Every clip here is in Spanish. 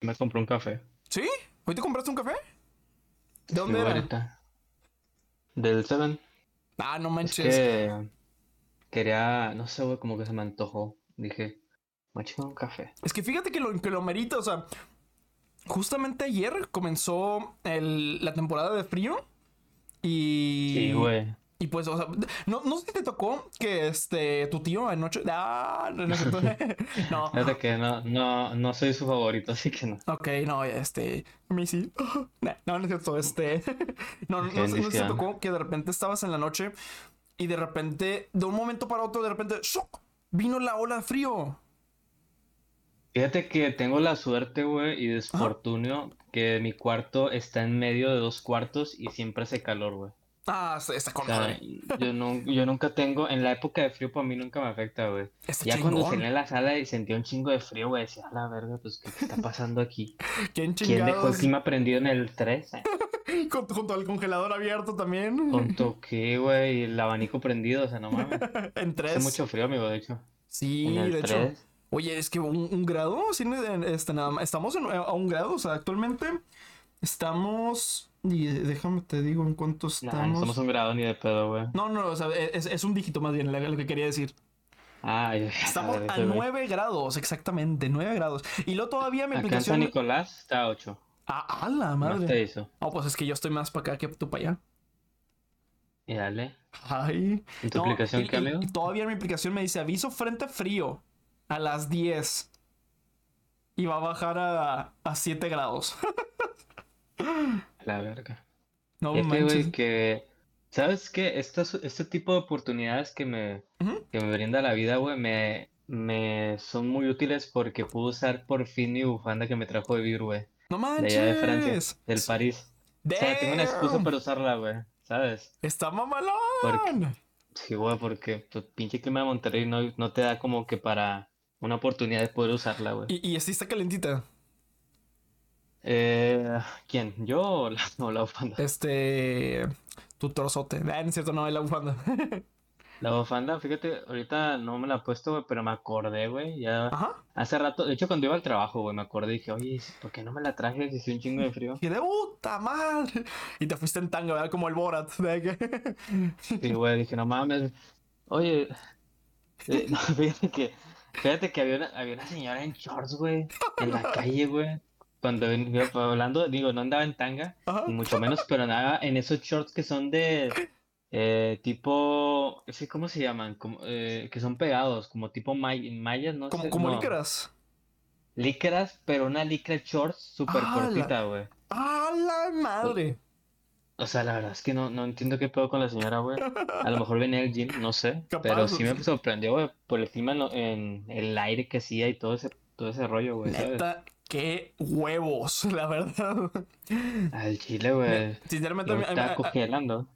Me compré un café. ¿Sí? ¿Hoy te compraste un café? ¿De dónde era? ahorita. Del Seven. Ah, no Es manches. que quería, no sé, güey, como que se me antojó. Dije, a chingar un café. Es que fíjate que lo, que lo merita, o sea, justamente ayer comenzó el- la temporada de frío y... Sí, güey. Y pues, o sea, no, no sé si te tocó que este, tu tío anoche... Ah, no, no, es. Fíjate que no, no, no soy su favorito, así que no. Ok, no, este, Missy. No, no, no es cierto, este. No, no, no, sé- si te tocó que de repente estabas en la noche y de repente, de un momento para otro, de repente, ¡shock! vino la ola de frío. Fíjate que tengo la suerte, güey, y desfortunio que mi cuarto está en medio de dos cuartos y siempre hace calor, güey. Ah, está, O con sea, madre. yo, no, yo nunca tengo, en la época de frío, para mí nunca me afecta, güey. Ya cuando salí en la sala y sentía un chingo de frío, güey, decía, a la verga, pues, ¿qué, qué está pasando aquí? ¿Quién ¿Quién dejó el clima prendido en el 3? Junto, junto al congelador abierto también. ¿Con qué, güey? El abanico prendido, o sea, no mames. En Hace tres. mucho frío, amigo, de hecho. Sí, En el de hecho. 3. Oye, es que un, un grado, sí, este, nada más. Estamos en- a un grado, o sea, actualmente estamos. Y déjame te digo en cuánto Nah, no estamos. somos un grado ni de pedo, güey. No, no, o sea, es, es un dígito más bien, lo que quería decir. Ah, ya, Estamos ver, a ese güey. 9 grados, exactamente, 9 grados. Y luego todavía mi Acá en San aplicación. Nicolás está a 8. Ah, a la te madre. hizo. No, pues es que yo estoy más para acá que tú para allá. Y dale. Ay. ¿En tu No, aplicación qué, amigo? todavía mi aplicación me dice aviso frente frío a las 10. Y va a bajar a, a 7 grados. La verga. No manches. güey, que... ¿Sabes qué? Estas, este tipo de oportunidades que me, Ujú. que me brinda la vida, güey, me, me son muy útiles porque puedo usar por fin mi bufanda que me trajo de vivir, güey. No De manches. allá de Francia, del París. O sea, tengo una excusa Damn. para usarla, güey, ¿sabes? Está mamalón. Porque- Sí, güey, porque tu pinche clima de Monterrey no, no te da como que para una oportunidad de poder usarla, güey. Y, y así está calentita. Eh, ¿quién? ¿Yo o la, o la bufanda? Este. Tu trozote. Ah, no es cierto, no, es la bufanda. La bufanda, fíjate, ahorita no me la he puesto, güey, pero me acordé, güey, ya Ajá. hace rato, de hecho cuando iba al trabajo, güey, me acordé y dije, oye, ¿por qué no me la traje si hacía un chingo de frío? Y de puta madre. Y te fuiste en tanga, ¿verdad? Como el Borat. Sí, güey, dije, no mames, oye, eh, no, fíjate que, fíjate que había una, había una señora en shorts, güey, en la calle, güey, cuando hablando, digo, no andaba en tanga, Ajá. ni mucho menos, pero andaba en esos shorts que son de, eh, tipo, ¿cómo se llaman? Como, eh, que son pegados, como tipo may- mallas, no Como, sé, como no. lícaras. Pero una licra shorts súper ¡Hala! cortita, güey. ¡A la madre! O sea, la verdad es que no, no entiendo qué pedo con la señora, güey. A lo mejor venía del gym, no sé. Capaz, Pero sí me sorprendió, güey, por el clima en, el aire que hacía y todo ese, todo ese rollo, güey, ¿sabes? Qué huevos, la verdad. Al chile, güey. Sinceramente, a mí- a.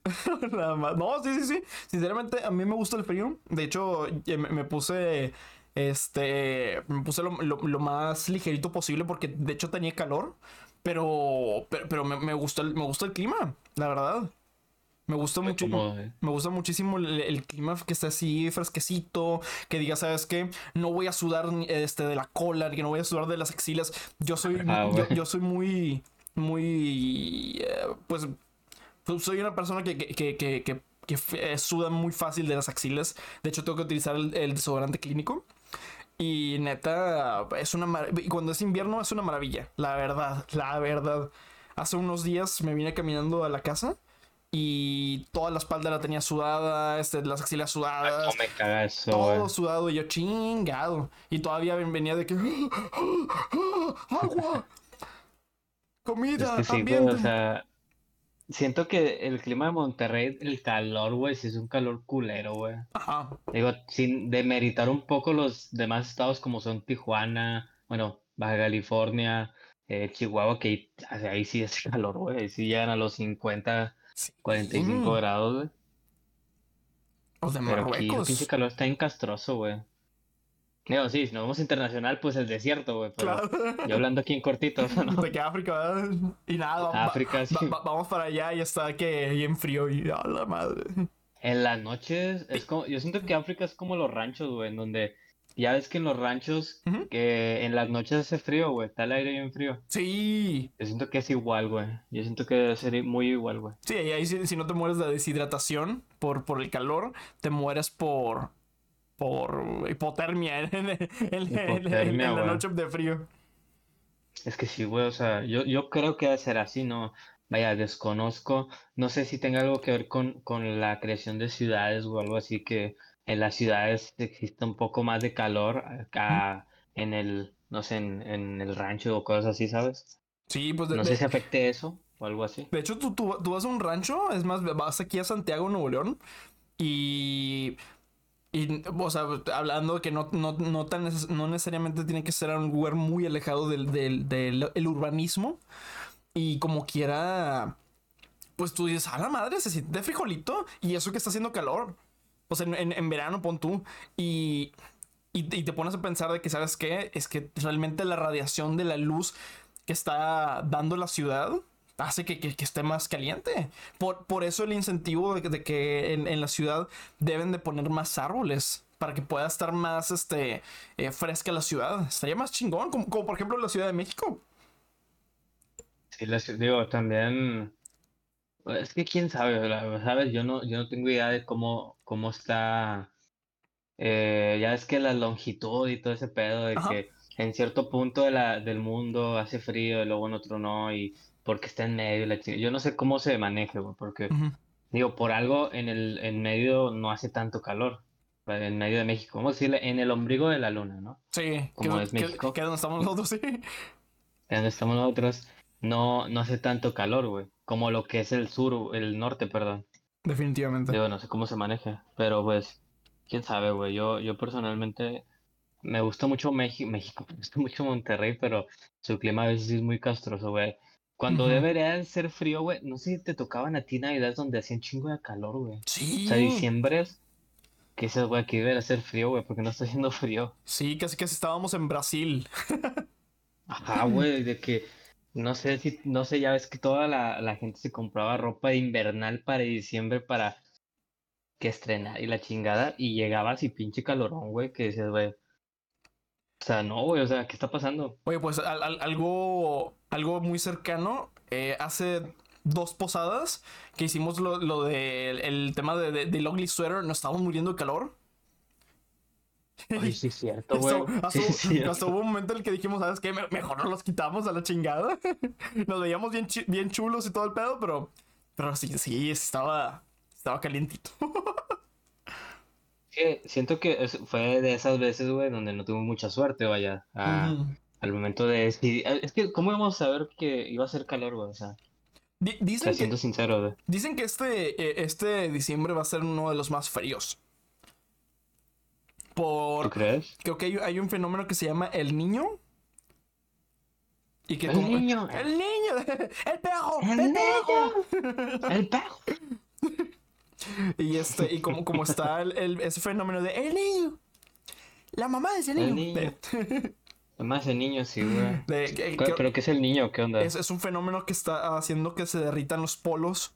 Nada más. No, sí, sí, sí. Sinceramente, a mí me gusta el frío. De hecho, eh, me, me puse. Este. Me puse lo, lo- lo más ligerito posible porque de hecho tenía calor. Pero. Pero, pero me, me gusta el, me gusta el clima, la verdad. Me gusta mucho. Me gusta muchísimo el, el clima que esté así fresquecito, que diga, ¿sabes qué? No voy a sudar este, de la cola, que no voy a sudar de las axilas. Yo soy, Ah, yo, soy muy, muy, eh, pues, pues, soy una persona que, que, que, que, que- eh, suda muy fácil de las axilas. De hecho, tengo que utilizar el, el desodorante clínico. Y neta, es una mar- y cuando es invierno es una maravilla, la verdad, la verdad. Hace unos días me vine caminando a la casa y toda la espalda la tenía sudada, este, las axilas sudadas, cómo me todo sudado y yo chingado. Y todavía ven- venía de que agua, Es comida, que sí, güey, ambiente. o sea, siento que el clima de Monterrey, el calor, güey, sí es un calor culero, güey. Ajá. Digo, sin demeritar un poco los demás estados como son Tijuana, bueno, Baja California, eh, Chihuahua, que ahí, sí es calor, güey, ahí sí llegan a los 50, Sí. 45 grados, güey. Los de Pero aquí el Marruecos. pinche calor está encastroso, güey. Digo, sí, si nos vamos internacional, pues el desierto, güey, pero Claro. yo hablando aquí en cortito, ¿no? De que África, ¿verdad? Y nada, África, va- sí. va- vamos para allá y está que bien frío y a la madre. En las noches, es como, yo siento que África es como los ranchos, güey, en donde ya ves que en los ranchos, que en las noches hace frío, güey, está el aire bien frío. Sí. Yo siento que es igual, güey. Yo siento que debe ser muy igual, güey. Sí, y ahí si, si no te mueres de deshidratación por, por el calor, te mueres por por hipotermia en, en- en- en- Hipotermia, en la noche de frío. Es que sí, güey, o sea, yo, yo creo que debe ser así, ¿no? Vaya, desconozco. No sé si tenga algo que ver con, con la creación de ciudades o algo así, que en las ciudades existe un poco más de calor acá en el, no sé, en, en el rancho o cosas así, ¿sabes? Sí, pues de, No de- sé si afecte eso o algo así. de hecho tú, tú, tú vas a un rancho, es más, vas aquí a Santiago, Nuevo León, y, y o sea, hablando que no, no, no, tan no necesariamente tiene que ser un lugar muy alejado del, del, del el urbanismo, y como quiera, pues tú dices, a la madre, se siente frijolito, y eso que está haciendo calor. Sea, en, en- en verano pon tú, y, y, te pones a pensar de que, ¿sabes qué? Es que realmente la radiación de la luz que está dando la ciudad hace que, que- esté más caliente. Por, por eso el incentivo de, de que en, en la ciudad deben de poner más árboles para que pueda estar más este, eh, fresca la ciudad. Estaría más chingón, como, como por ejemplo la Ciudad de México. Sí, les digo, también, es que quién sabe, ¿sabes? Yo no, yo no tengo idea de cómo, cómo está, eh, ya es que la longitud y todo ese pedo de Ajá. que en cierto punto de la, del mundo hace frío y luego en otro no, y porque está en medio, la yo no sé cómo se maneje, güey, porque, digo, por algo en el en medio no hace tanto calor, en medio de México, vamos a decirle, en el ombligo de la luna, ¿no? Sí, que, Como es es México. que es donde estamos nosotros, sí. en donde estamos nosotros, no, no hace tanto calor, güey, como lo que es el sur, el norte, perdón. Definitivamente. Digo, no sé cómo se maneja, pero pues, quién sabe, güey. Yo, yo personalmente me gusta mucho México, México, me gusta mucho Monterrey, pero su clima a veces es muy castroso, güey. Cuando Ujú. debería de ser frío, güey, no sé si te tocaban a ti navidades donde hacía un chingo de calor, güey. Sí. O sea, diciembre, que dices, güey, aquí debería ser frío, güey, porque no está haciendo frío. Sí, casi casi estábamos en Brasil. Ajá, güey, de que, no sé si, no sé, ya ves que toda la, la gente se compraba ropa invernal para diciembre para que estrenar y la chingada, y llegabas y pinche calorón, güey, que dices, güey, o sea, no, güey, o sea, ¿qué está pasando? Oye, pues al- al- algo, algo muy cercano. eh, hace dos posadas que hicimos lo, lo de el tema de, de- del ugly sweater, nos estábamos muriendo de calor. Ay, sí es cierto, güey, hasta sí hubo- un momento en el que dijimos, ¿sabes qué? Me- Mejor no los quitamos a la chingada. Nos veíamos bien, bien chulos y todo el pedo, pero, pero sí, sí, estaba, estaba calientito. Sí, siento que fue de esas veces, güey, donde no tuve mucha suerte, vaya, a- al momento de decidir, es que, ¿cómo íbamos a saber que iba a ser calor, güey? O sea, o sea, dicen, que, siendo sincero, güey. dicen que este, eh, este diciembre va a ser uno de los más fríos. ¿Tú Por, crees? creo que hay, hay un fenómeno que se llama el niño. Y que El como- niño. El niño. El perro. El El, niño. perro. El perro. Y este, y como, como está el, el- ese fenómeno de el niño. La mamá de ese El niño. niño. Además, el niño, sí, güey. De- que- ¿Pero, que- pero qué es el niño? ¿Qué onda? es, es un fenómeno que está haciendo que se derritan los polos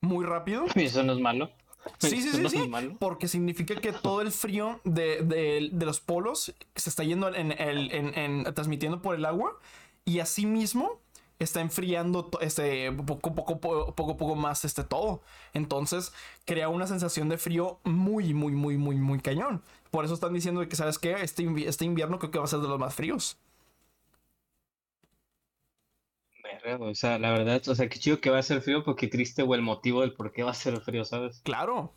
muy rápido. ¿Eso no es malo? Sí, sí, ¿Eso sí, no sí. Porque significa que todo el frío de, de- de los polos se está yendo en, el- en- en- transmitiendo por el agua y asimismo está enfriando este, poco, poco, poco, poco, poco más este todo. Entonces crea una sensación de frío muy, muy, muy, muy, muy cañón. Por eso están diciendo que, ¿sabes qué? Este, este invierno creo que va a ser de los más fríos. Güey, O sea, la verdad, o sea, qué chido que va a ser frío porque triste, güey, el motivo del por qué va a ser frío, ¿sabes? Claro.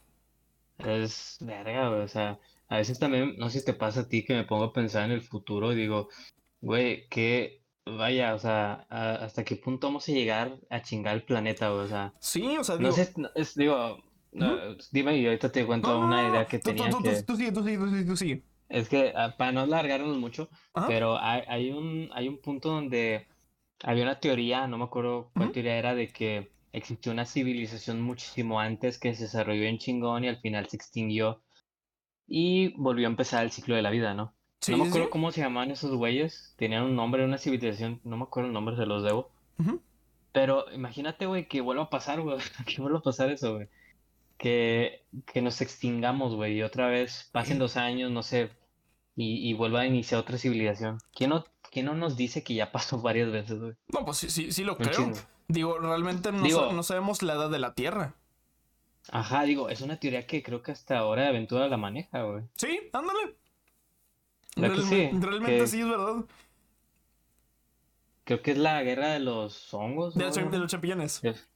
Es verga, o sea, a veces también, no sé si te pasa a ti que me pongo a pensar en el futuro y digo, güey, que vaya, o sea, a- hasta qué punto vamos a llegar a chingar el planeta, o sea, Sí, o sea, no sé, no- es, digo, no, dime y ahorita te cuento No, una idea que tenía tú- que, tú- tú sigue, tú sigue, tú sigue, tú sigue. es que ah, para no alargarnos mucho, Ajá. pero hay, hay un, hay un punto donde había una teoría, no me acuerdo cuál teoría era, de que existió una civilización muchísimo antes que se desarrolló en chingón y al final se extinguió y volvió a empezar el ciclo de la vida, ¿no? Sí, No me acuerdo sí. cómo se llamaban esos güeyes, tenían un nombre, una civilización, no me acuerdo el nombre, se los debo. Pero imagínate, güey, que vuelva a pasar, güey, que vuelva a pasar eso, güey. Que, que nos extingamos, güey, y otra vez pasen los años, no sé, y, y vuelva a iniciar otra civilización. ¿Quién no, quién no nos dice que ya pasó varias veces, güey? No, pues sí, sí, sí lo creo. Digo, realmente no, Digo- no sabemos la edad de la Tierra. Ajá, digo, es una teoría que creo que hasta ahora Aventura la maneja, güey. Sí, ándale. Realmente Que- sí, es verdad. Creo que es la guerra de los hongos, De, de los champiñones. Es-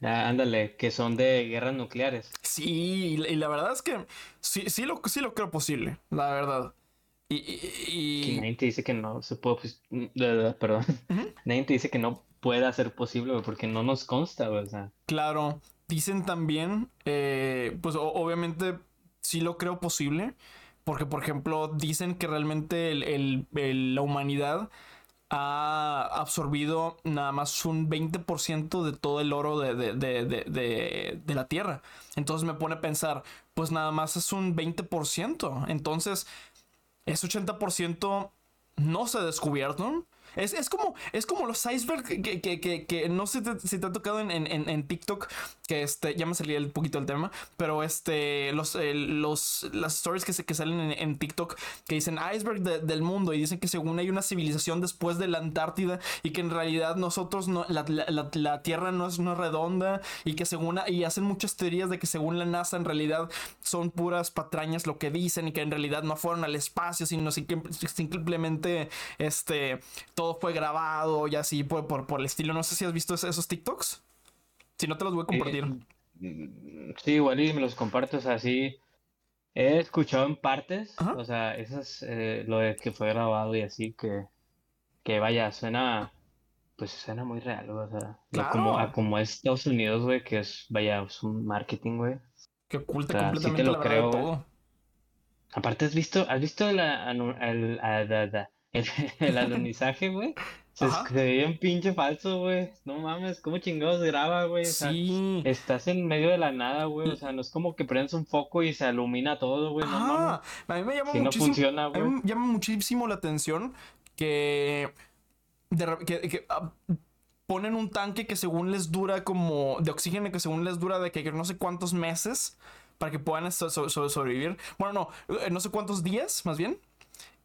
Ah, ándale, que son de guerras nucleares. Sí, y la- y la verdad es que sí, sí, lo, sí lo creo posible, la verdad. Y, y- Que y- nadie te dice que no se puede, pues, perdón. Nadie te dice que no pueda ser posible, porque no nos consta, o sea. claro, dicen también, eh, pues o- obviamente sí lo creo posible, porque por ejemplo dicen que realmente el- el- el- la humanidad ha absorbido nada más un 20% de todo el oro de, de- de- de- de- de la Tierra. Entonces me pone a pensar, pues nada más es un 20%. Entonces, ese 80% no se descubierto. Es, es como, es como los icebergs que, que, que, que no sé si te, ha tocado en, en, en TikTok, que este, ya me salí un poquito del tema, pero este, los, los, las stories que, se, que salen en, TikTok que dicen iceberg de- del mundo y dicen que según hay una civilización después de la Antártida y que en realidad nosotros no, la, la- la- la Tierra no es, no es redonda y que según, y hacen muchas teorías de que según la NASA en realidad son puras patrañas lo que dicen y que en realidad no fueron al espacio, sino si- simplemente este, todo fue grabado y así por, por, por el estilo. No sé si has visto esos, TikToks. Si no te los voy a compartir. Eh, mm, sí, igual y me los comparto, o sea, sí. He escuchado en partes, Ajá. o sea, esas, eh, lo de que fue grabado y así, que, que vaya, suena, pues suena muy real, o sea, como, a como es Estados Unidos, güey, que es, vaya, es un marketing, güey. que oculta o sea, sí te completamente lo la verdad de creo, todo. Aparte, ¿has visto, has visto la, el, el, el alunizaje, güey? Se, Ajá. se ve bien pinche falso, güey. No mames, ¿cómo chingados graba, güey? O sea, Sí. estás en medio de la nada, güey. O sea, no es como que prendes un foco y se ilumina todo, güey. No mames. A mí me llama Si no funciona, A mí güey. me llama muchísimo la atención que, de que- que, ah, ponen un tanque que según les dura como de oxígeno que según les dura de que, que no sé cuántos meses para que puedan so- so- so- sobrevivir. Bueno, no, eh, no sé cuántos días, más bien.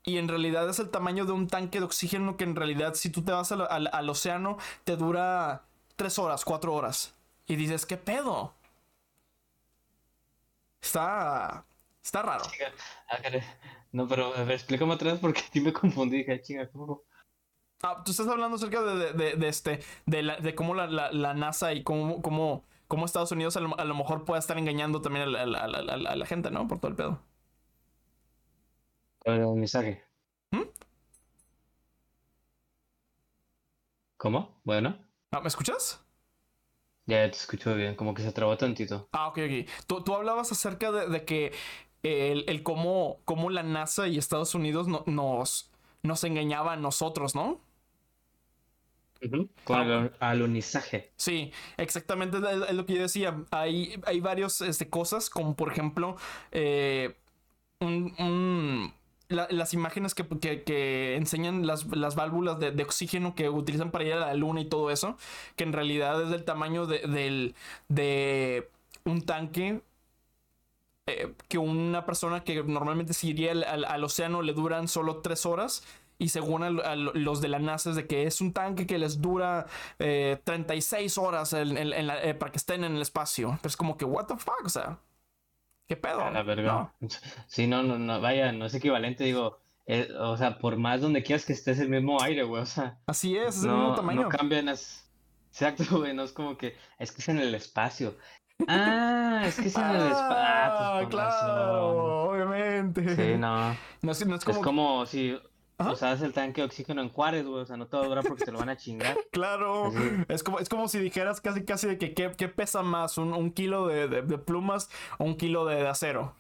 Y en realidad es el tamaño de un tanque de oxígeno que en realidad si tú te vas al, al- al océano te dura tres horas, cuatro horas. Y dices, ¿qué pedo? Está... Está raro. Ah. No, pero a ver, explícame vez porque sí me confundí. Dije, "Ah, chinga, ¿cómo? Ah, tú estás hablando acerca de, de- de- de este, de, la- de cómo la, la- la NASA y cómo, cómo, cómo Estados Unidos a lo, a lo mejor puede estar engañando también a la gente, ¿no? Por todo el pedo. El mensaje. ¿Mm? ¿Cómo? Bueno, Ah, ¿Me escuchas? ya te escucho bien, como que se trabó tantito. Ah, ok, ok. Tú, tú hablabas acerca de, de que el, el cómo, cómo la NASA y Estados Unidos no- nos, nos engañaba a nosotros, ¿no? Con Ah, el al- alunizaje. Sí, exactamente es es lo que yo decía. Hay, hay varias este, cosas, como por ejemplo, eh, un- un- la- las imágenes que, que- enseñan las, las válvulas de, oxígeno que utilizan para ir a la luna y todo eso, que en realidad es del tamaño de, del- de un tanque. eh, que una persona que normalmente se iría al, al- océano le duran solo tres horas. Y según los de la NASA es de que es un tanque que les dura eh, 36 horas eh, para que estén en el espacio. Pero es como que, what the fuck, o sea, ¿qué pedo? A la verga. No. Sí, no, no, no, vaya, no es equivalente, digo, eh, o sea, por más donde quieras que estés el mismo aire, güey, o sea, Así es, es el mismo no, tamaño. no cambian, es, exacto, güey, no es como que, es que es en el espacio. Ah, es que es en el espacio. Ah, Ah, pues con claro, obviamente. Sí, no, No es, no es es como, como si Ajá. usabas el tanque de oxígeno en Juárez, güey, o sea, no te va a durar porque te lo van a chingar. claro, Así. es como, es como si dijeras casi casi de que qué, pesa más, un, un kilo de, de- de plumas o un kilo de, de acero.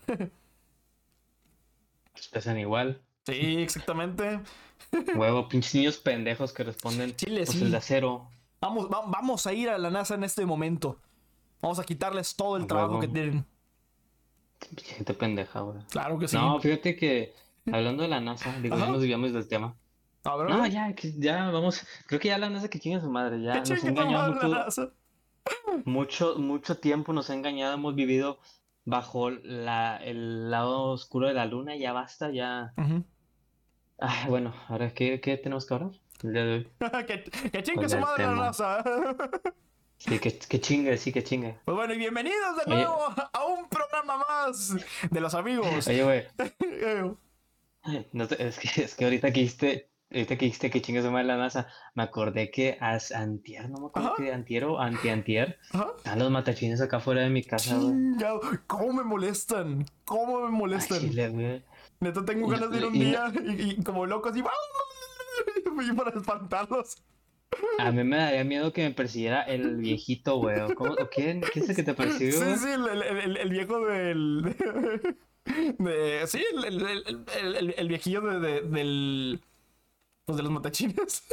Pues pesan igual. Sí, exactamente. Huevo, pinches niños pendejos que responden, Chile, pues sí. el de acero. Vamos, va- vamos a ir a la NASA en este momento. Vamos a quitarles todo el A trabajo huevo. que tienen. Pinche gente pendeja, güey. Claro que sí. No, fíjate que hablando de la NASA, digo, ya nos desviamos del tema. A ver, No, ya, que ya vamos. Creo que ya la NASA que chingue su madre, ya ¿Qué nos madre la mucho, NASA? mucho, mucho tiempo, nos ha engañado, hemos vivido bajo la, el lado oscuro de la luna, ya basta, ya. Ah, bueno, ahora, ¿qué, qué tenemos que hablar que, que chingue ¿Cuál su madre la raza. Sí, que, que chingue, sí, que chingue. Pues bueno, y bienvenidos de Oye. nuevo a un programa más de los amigos. Oye, güey, Eh, no te- es que, es que ahorita que dijiste, ahorita que dijiste que chingue su madre la NASA, me acordé que as, antier, no me acuerdo Ajá. que antier o anti-antier, Ajá. están los matachines acá fuera de mi casa, güey. Chingado. ¿Cómo me molestan? ¿Cómo me Ay, molestan? chile, güey. Neta, tengo ganas de ir un y- día y, y como loco así. Y para espantarlos. A mí me daría miedo que me persiguiera el viejito, güey. ¿o ¿Cómo? ¿Quién? ¿Quién es el que te persigue, Sí, sí, el, el- el- el viejo del. de- sí, el, el- el- viejillo de, de- del. Pues de los matachines.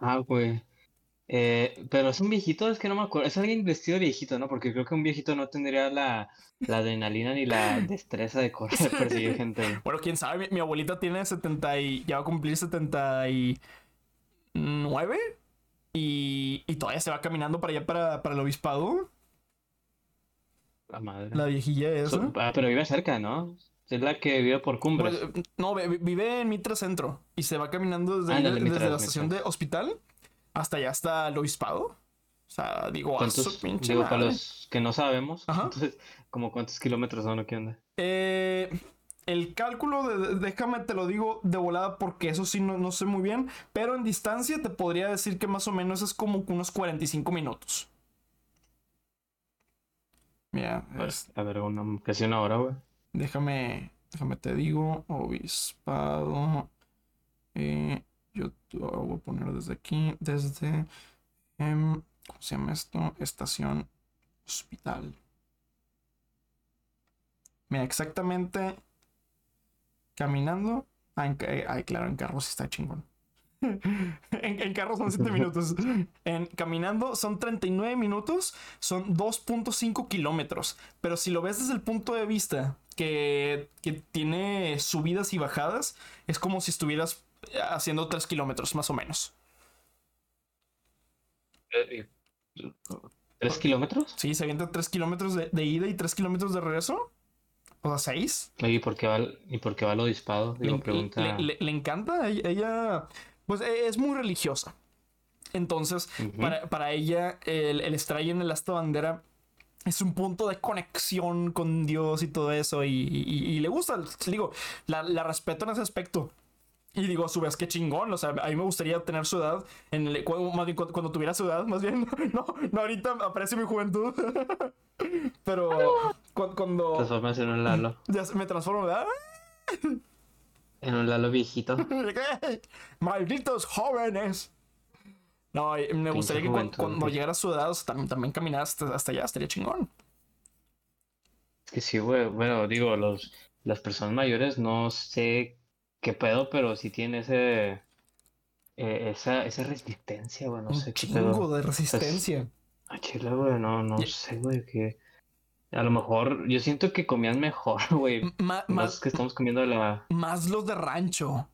Ah, güey. Eh, pero es un viejito, es que no me acuerdo. Es alguien vestido de viejito, ¿no? Porque creo que un viejito no tendría la, la adrenalina ni la destreza de correr, de perseguir gente. Bueno, quién sabe, mi, mi abuelita tiene 70 y. ya va a cumplir 79. Y, y todavía se va caminando para allá para, para el obispado. La madre. La viejilla esa. So- ah, pero vive cerca, ¿no? Es la que vive por cumbres. Pues, no, vi- vive en Mitra Centro y se va caminando desde, desde la estación de hospital hasta allá hasta el obispado. O sea, digo, ¿Cuántos? Digo, para los que no sabemos, Ajá. entonces, como cuántos kilómetros son o qué onda. Eh, el cálculo, de- déjame te lo digo de volada porque eso sí no, no sé muy bien, pero en distancia te podría decir que más o menos es como unos 45 minutos. Mira, es- A ver, una, casi una hora, güey. déjame, déjame te digo, obispado. eh, yo lo voy a poner desde aquí, desde, em, ¿cómo se llama esto? Estación hospital. Mira, exactamente caminando. Ah, en ay, claro, en carro sí está chingón. en, en carro son 7 minutos. En caminando son 39 minutos, son 2.5 kilómetros. Pero si lo ves desde el punto de vista que, que tiene subidas y bajadas, es como si estuvieras haciendo 3 kilómetros, más o menos. Eh, eh, ¿Tres kilómetros? Sí, se avienta 3 kilómetros de, de ida y 3 kilómetros de regreso. O sea, 6. ¿Y por qué va, y por qué va el obispado? Le, Digo, pregunta. le- le- le encanta. Ella, ella, pues e- es muy religiosa. Entonces, Ujú. para, para ella, el, el estar ahí en el asta bandera es un punto de conexión con Dios y todo eso. Y, y- y le gusta. Digo, la, la respeto en ese aspecto. Y digo, a su vez, qué chingón. O sea, a mí me gustaría tener su edad. En el, cuando, más bien, cuando, cuando tuviera su edad, más bien. No, no ahorita aprecio mi juventud. Pero cu- cuando, Transformas en un Lalo. ya me transformo, ¿verdad? En un Lalo viejito. Malditos jóvenes. No, me gustaría que cuando, güey. llegara a su edad, o sea, también, también hasta, hasta allá, estaría chingón. Es que sí, güey. Bueno, digo, los, las personas mayores no sé qué pedo, pero sí tienen ese, eh, esa, esa resistencia, güey. No Un sé qué chingo pedo. de resistencia. A Chile, güey, no, no sé, güey, que... A lo mejor, yo siento que comían mejor, güey. Más que estamos comiendo la... más los de rancho.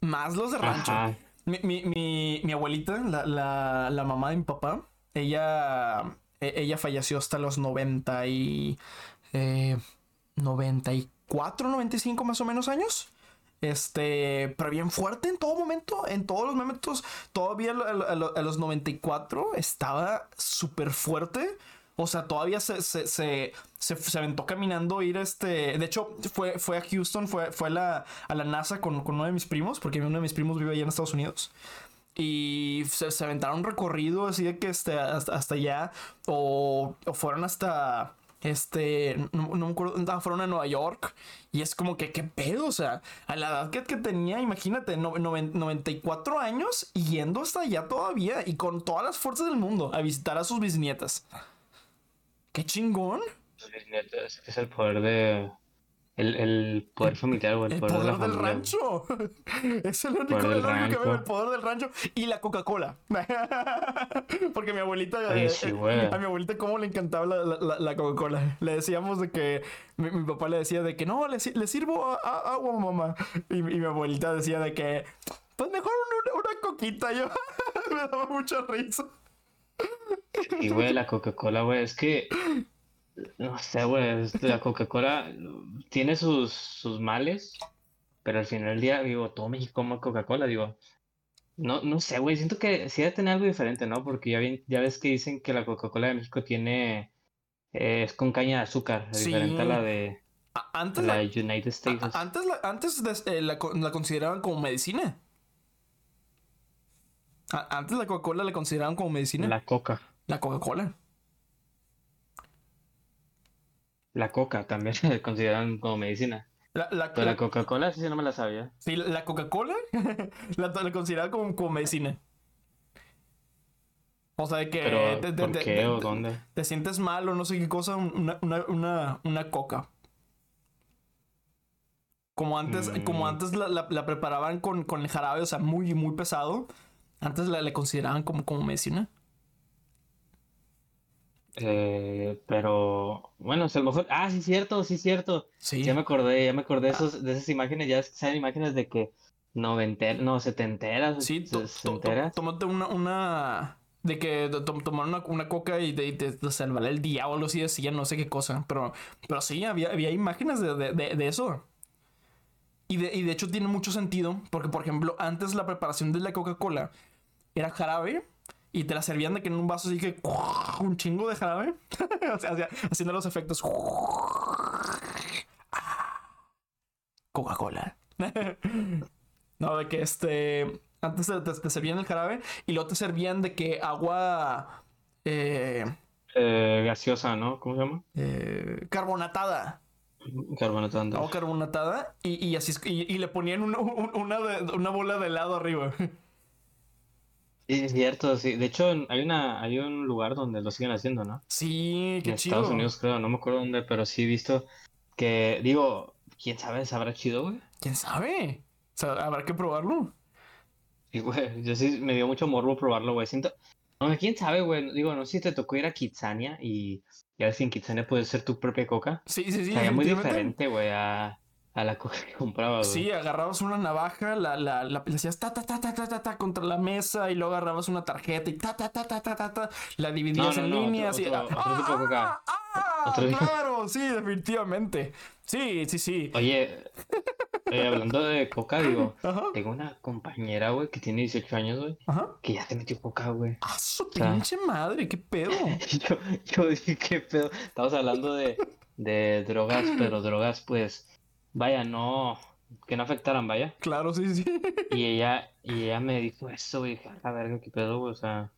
Más los de rancho. Ajá. Mi, mi, mi, mi abuelita, la, la, la mamá de mi papá, ella, e- ella falleció hasta los 90 y... eh, 94, 95 más o menos años. Este, pero bien fuerte en todo momento, en todos los momentos. Todavía a, a a los 94 estaba súper fuerte. O sea, todavía se, se, se, se, se aventó caminando ir este. De hecho, fue, fue a Houston, fue, fue a, la, a la NASA con, con uno de mis primos, porque uno de mis primos vive allá en Estados Unidos. Y se, se aventaron un recorrido así de que este, hasta, hasta allá. O, o fueron hasta. Este. No, no me acuerdo. ah, Fueron a Nueva York. Y es como que, ¿qué pedo? O sea, a la edad que, que tenía, imagínate, no- noven- 94 años yendo hasta allá todavía. Y con todas las fuerzas del mundo a visitar a sus bisnietas. ¡Qué chingón! Es, es el poder de... El, el poder familiar, güey, el El poder de la poder del familia. rancho. Es el único, del el único que veo, rancho. el poder del rancho y la Coca-Cola. Porque mi abuelita, eh, sí, eh, a mi abuelita cómo le encantaba la, la- la- la Coca-Cola. Le decíamos de que, mi, mi papá le decía de que no, le, le sirvo a- a- agua, mamá. Y, y mi abuelita decía de que, pues mejor una, una coquita. Yo me daba mucha risa. Y, güey, la Coca-Cola, güey, es que... No sé, güey, la Coca-Cola tiene sus, sus males, pero al final del día, digo, todo México toma Coca-Cola, digo, no, no sé, güey, siento que sí debe tener algo diferente, ¿no? Porque ya, ves que dicen que la Coca-Cola de México tiene, eh, es con caña de azúcar, diferente a la de Antes la la, United States. antes la, antes de- eh, la, la consideraban como medicina. Antes la Coca-Cola la consideraban como medicina. La Coca. La Coca-Cola. La Coca también se consideran como medicina. La, la- Pero la- la Coca-Cola sí no me la sabía. sí, la Coca-Cola la, la consideraban como, como medicina. O sea, de que Pero, te, te- ¿por qué te- o dónde? te sientes mal o no sé qué cosa, una, una, una, una coca. Como antes, como Mm. antes la, la- la preparaban con, con el jarabe, o sea, muy, muy pesado. Antes la le consideraban como, como medicina. Eh, pero, bueno, a lo mejor, ah, sí, cierto, sí, cierto. Sí. Ya me acordé, ya me acordé de Ah. esos, de esas imágenes, ya salen imágenes de que noventer, no, setenteras, Sí, sesenteras. tómate una, una. De que to- to- tomar una, una coca y te, te, te salvará el diablo, así decían, no sé qué cosa. Pero, pero sí, había, había imágenes de, de, de- de eso. Y de, y de hecho tiene mucho sentido, porque por ejemplo, antes la preparación de la Coca-Cola era jarabe y te la servían de que en un vaso así que un chingo de jarabe, O sea, haciendo los efectos. Coca-Cola. No, de que este. Antes te, te- te servían el jarabe y luego te servían de que agua. eh, Eh, gaseosa, ¿no? ¿Cómo se llama? eh, carbonatada. Carbonatando. Agua carbonatada. Y, y así y, y le ponían un- un- una, una bola de helado arriba. Sí, es cierto, sí. De hecho, en- hay una, hay un lugar donde lo siguen haciendo, ¿no? Sí, En qué Estados chido. Unidos, creo, no me acuerdo dónde, pero sí he visto que, digo, quién sabe, sabrá chido, güey. ¿Quién sabe? O sea, habrá que probarlo. Y, güey, yo sí me dio mucho morbo probarlo, güey. Siento, no, quién sabe, güey. Digo, no sé si te tocó ir a Kitsania y ya ves que en Kitsania puedes hacer tu propia coca. Sí, sí, sí. Sabía muy diferente, güey, a, a la coca que comprabas, güey. Sí, agarrabas una navaja, la, la, la, le hacías ta, ta, ta, ta, ta, ta, ta contra la mesa y luego agarrabas una tarjeta y ta, ta, ta, ta, ta, ta, ta, la dividías No, no, en no, otro- líneas y... otro- otro tipo de coca. ¡Ah, ah, Otro tipo- claro! Sí, definitivamente. Sí, sí, sí. Oye, eh, hablando de coca, digo, Ajá, tengo una compañera, güey, que tiene 18 años, güey, ajá. que ya se metió coca, güey. ¡Ah, su sea- pinche madre! ¿Qué pedo? Yo, yo dije, qué pedo. Estamos hablando de, de drogas, pero drogas, pues, vaya, no, que no afectaran, vaya. Claro, sí, sí. Y ella, y ella me dijo eso, güey, dije, a ver, qué pedo, güey, o sea,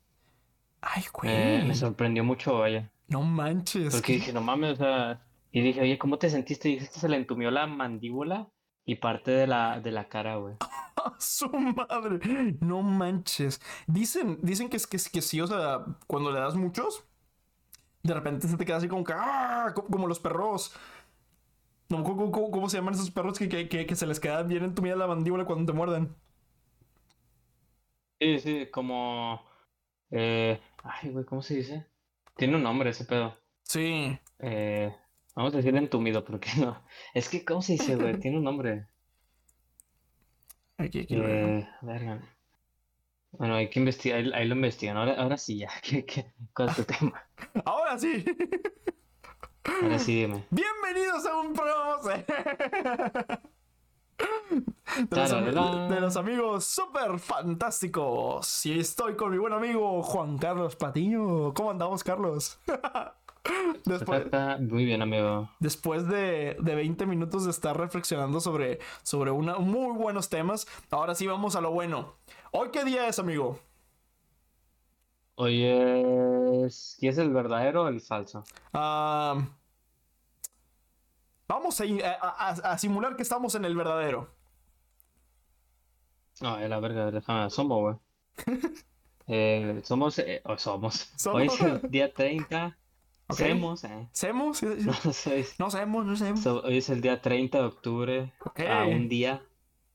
Ay, me, me güey. sorprendió mucho, vaya. No manches. Porque ¿qué- dije, no mames, o sea, y dije, oye, ¿cómo te sentiste? Y dije, "Es que se le entumió la mandíbula y parte de la, de la cara, güey. ¡Ah, su madre! No manches. Dicen, dicen que es que, que sí, o sea, cuando le das muchos, de repente se te queda así como que ¡ah! co- Como los perros. No, ¿cómo, cómo- cómo se llaman esos perros que, que, que- que se les queda bien entumida la mandíbula cuando te muerden? Sí, sí, como, eh, ay, güey, ¿cómo se dice? Tiene un nombre ese pedo. Sí. Eh, vamos a decir entumido, porque no. Es que, ¿cómo se dice, güey? Tiene un nombre. Aquí, aquí. Eh, verga. Bueno, hay que investigar, ahí, ahí lo investigan. Ahora, ahora sí, ya, ¿qué, qué, cuál es tu tema? Ahora sí. Ahora sí, dime. Bienvenidos a un programa de los, de amigos super fantásticos. Y estoy con mi buen amigo Juan Carlos Patiño. ¿Cómo andamos, Carlos? Después, muy bien, amigo. después de, de 20 minutos de estar reflexionando sobre, sobre una, muy buenos temas, ahora sí vamos a lo bueno. ¿Hoy qué día es, amigo? Oye, ¿quién es el verdadero o el falso? Vamos a, a- simular que estamos en el verdadero. No, es la verga, déjame, somos, güey. Eh, somos, eh, somos. Hoy es el día 30. Ok. Semos, eh. ¿Semos? No sabemos, no sabemos. So- hoy es el día 30 de octubre, a un día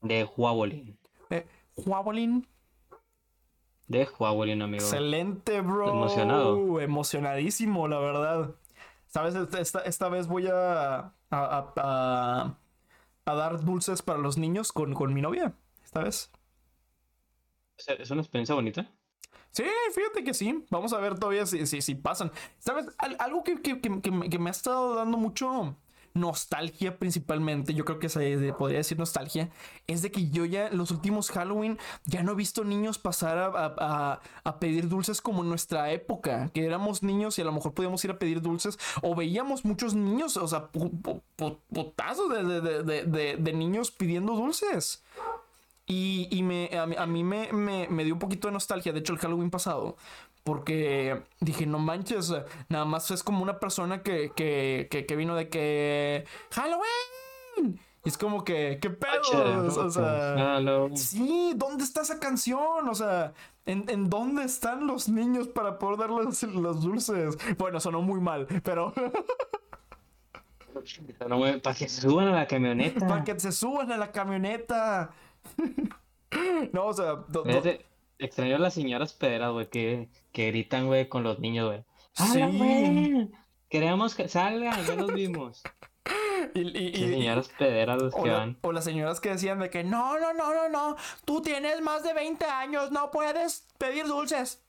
de Huabolín. Eh, Juabolín. De Huabolín, amigo. Excelente, bro. Emocionado. Emocionadísimo, la verdad. Sabes, esta, esta- vez voy a, a, a- a- a dar dulces para los niños con, con mi novia. Esta vez. Es- una experiencia bonita. Sí, fíjate que sí. Vamos a ver todavía si, si, si pasan. ¿Sabes? Al- algo que, que- que- que me ha estado dando mucho, nostalgia principalmente, yo creo que se podría decir nostalgia, es de que yo ya los últimos Halloween ya no he visto niños pasar a, a, pedir dulces como en nuestra época, que éramos niños y a lo mejor podíamos ir a pedir dulces o veíamos muchos niños, o sea, putazos de, niños pidiendo dulces. Y, y me, a, mí me, me, me dio un poquito de nostalgia, de hecho el Halloween pasado, porque dije, no manches, nada más es como una persona que, que, que, vino de que... ¡Halloween! Y es como que, ¿qué pedo? O sea, sí, ¿dónde está esa canción? O sea, ¿en, dónde están los niños para poder darles los dulces? Bueno, sonó muy mal, pero. para que se suban a la camioneta. para que se suban a la camioneta. no, o sea. Extraño a las señoras pederas, güey, que, que gritan, güey, con los niños, güey. Sí. güey! Queremos que salgan, ya los vimos. Y, y, señoras pederas los que van. O las señoras que decían de que no, no, no, no, no, tú tienes más de 20 años, no puedes pedir dulces.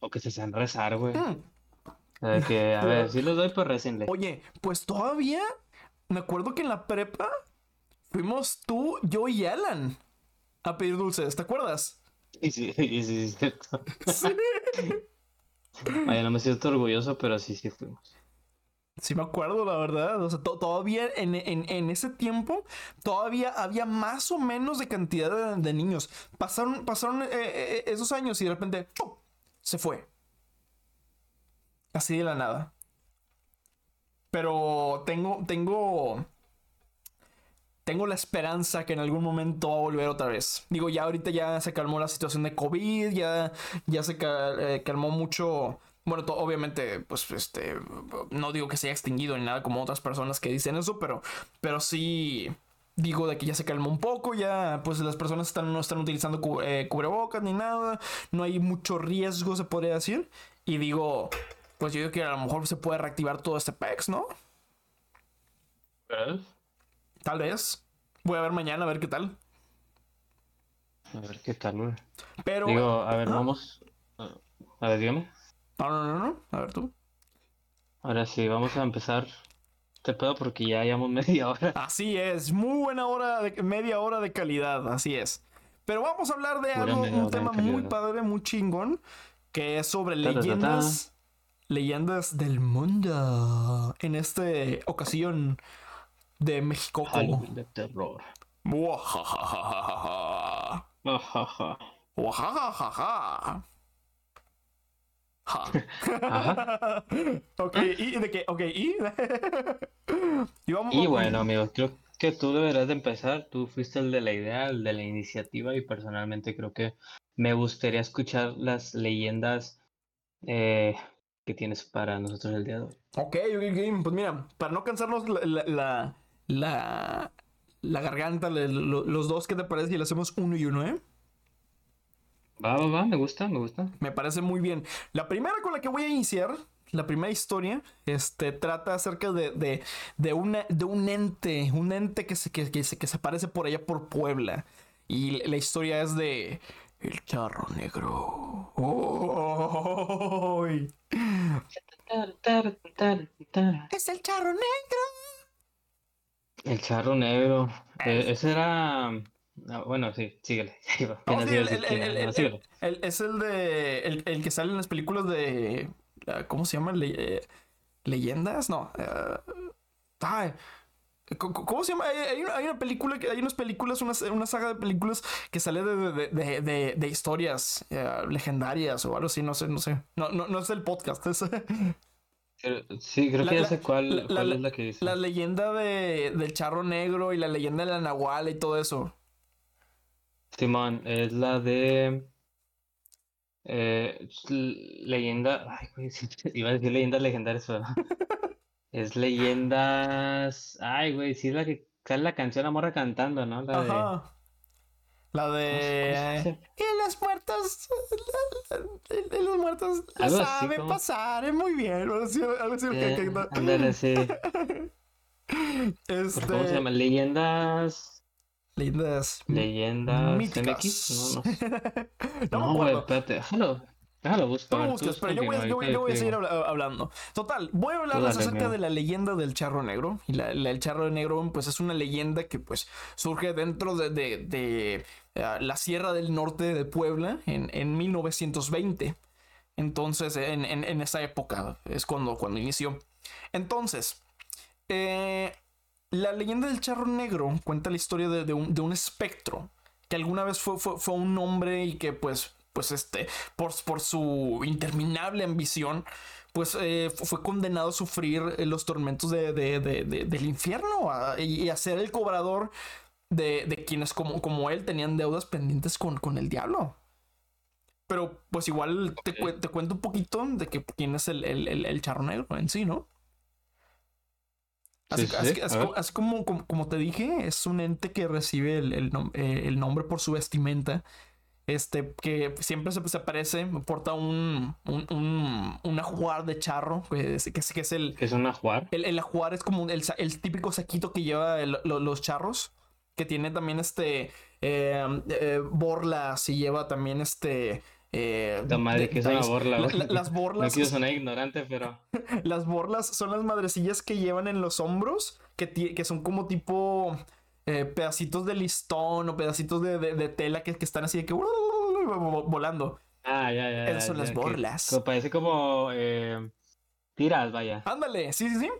O que se sean rezar, güey. Mm. que, a ver, si los doy, pues recenle. Oye, pues todavía me acuerdo que en la prepa fuimos tú, yo y Alan a pedir dulces, ¿te acuerdas? Sí, sí, sí, sí, cierto. Sí. Vaya, no me siento orgulloso, pero sí, sí fuimos. Sí me acuerdo, la verdad. O sea, todavía en, ese tiempo, todavía había más o menos de cantidad de, niños. Pasaron, pasaron eh, eh, esos años y de repente se fue. Así de la nada. Pero tengo, tengo tengo la esperanza que en algún momento va a volver otra vez. Digo, ya ahorita ya se calmó la situación de COVID, ya, ya se eh, calmó mucho. Bueno, obviamente, pues este, no digo que se haya extinguido ni nada como otras personas que dicen eso, pero, pero sí digo de que ya se calmó un poco, ya pues las personas están, no están utilizando eh, cubrebocas ni nada, no hay mucho riesgo, se podría decir. Y digo, pues yo digo que a lo mejor se puede reactivar todo este PEX, ¿no? Tal vez. Voy a ver mañana a ver qué tal. A ver qué tal, güey. Pero. Digo, a ver, vamos. A ver, dígame. No, no, no, no. A ver tú. Ahora sí, vamos a empezar. Te puedo porque ya llevamos media hora. Así es, muy buena hora, de, media hora de calidad, así es. Pero vamos a hablar de algo, un tema muy padre, muy chingón, que es sobre leyendas, leyendas del mundo. En esta ocasión de México. de terror. ok, ¿y de qué? Ok, ¿y? y, bueno, amigo, creo que tú deberás de empezar. Tú fuiste el de la idea, el de la iniciativa, y personalmente creo que me gustaría escuchar las leyendas eh, que tienes para nosotros el día de hoy. Ok, ok, Pues mira, para no cansarnos la la, la garganta, los dos, ¿qué te parece si le hacemos uno y uno, eh? Va, va, va, me gusta, me gusta. Me parece muy bien. La primera con la que voy a iniciar, la primera historia, este, trata acerca de, de, de, una, de un ente, un ente que se, que, que, se, que se aparece por allá por Puebla. Y la historia es de El Charro Negro. Es el Charro Negro. El charro negro. E, ese era. bueno, sí, síguele. es el de. El, que sale en las películas de. ¿Cómo se llama? Eh, ¿Leyendas? No. Eh, ¿Cómo se llama? Hay, una película, hay unas películas, una, saga de películas que sale de, de, historias eh, legendarias o algo así, no sé, no sé. No, no, no es el podcast, es, Sí, creo que ya sé cuál, es la que dice. La leyenda de, del charro negro y la leyenda de la nahual y todo eso. Simón, es la de. Eh, leyenda. Ay, güey, iba a decir leyendas legendarias, es leyendas. Ay, güey, sí es la que sale la canción La Morra cantando, ¿no? La Ajá. La de. Y las muertas. Y los muertos la saben pasar. Es muy bien. Algo así, algo así que, Ándale, sí. Este... ¿Cómo se llama? Leyendas. Leyendas. Leyendas. Míticas. MX. No, no. no, no güey, espérate. Déjalo, Déjalo busco. Tú a lo buscas, tú pero yo voy, continúa, yo voy- ahorita yo voy a seguir habla- hablando. Total, voy a hablarles acerca de la leyenda del charro negro. Y la, la- el charro negro, pues es una leyenda que pues surge dentro de, de- de, eh, la Sierra del Norte de Puebla en, en 1920. Entonces, en, en- en esa época es cuando, cuando inició. Entonces, eh, la leyenda del charro negro cuenta la historia de, de un, de un espectro que alguna vez fue, fue, fue un hombre y que pues, pues este, por, por su interminable ambición, pues eh, fu- fue condenado a sufrir eh, los tormentos de, de- de- de- del infierno a- y, a ser el cobrador de, de quienes como, como él tenían deudas pendientes con, con el diablo. Pero pues igual te, cue- te cuento un poquito de que quién es el, el, el- el charro negro en sí, ¿no? Así, Sí, sí, así- sí, así como, así como, como, como te dije, es un ente que recibe el, el nom- eh, el nombre por su vestimenta. Este, que siempre se, se aparece, porta un, un, un, un ajuar de charro, que es, que es, que es el, ¿Qué es un ajuar? el, el ajuar es como el, el típico saquito que lleva el- lo- los charros. Que tiene también este eh, eh, borlas y lleva también este. eh, La madre, que es una borla, La- güey. la- las No borlas. quiero sonar ignorante, pero. Las borlas son las madrecillas que llevan en los hombros. Que, que son como tipo. Eh, pedacitos de listón o pedacitos de, de- de tela que, que están así de que volando. Ah, ya, ya. Esas ya, son las ya, borlas. que parece como. eh, tiras, vaya. Ándale, sí, sí, sí.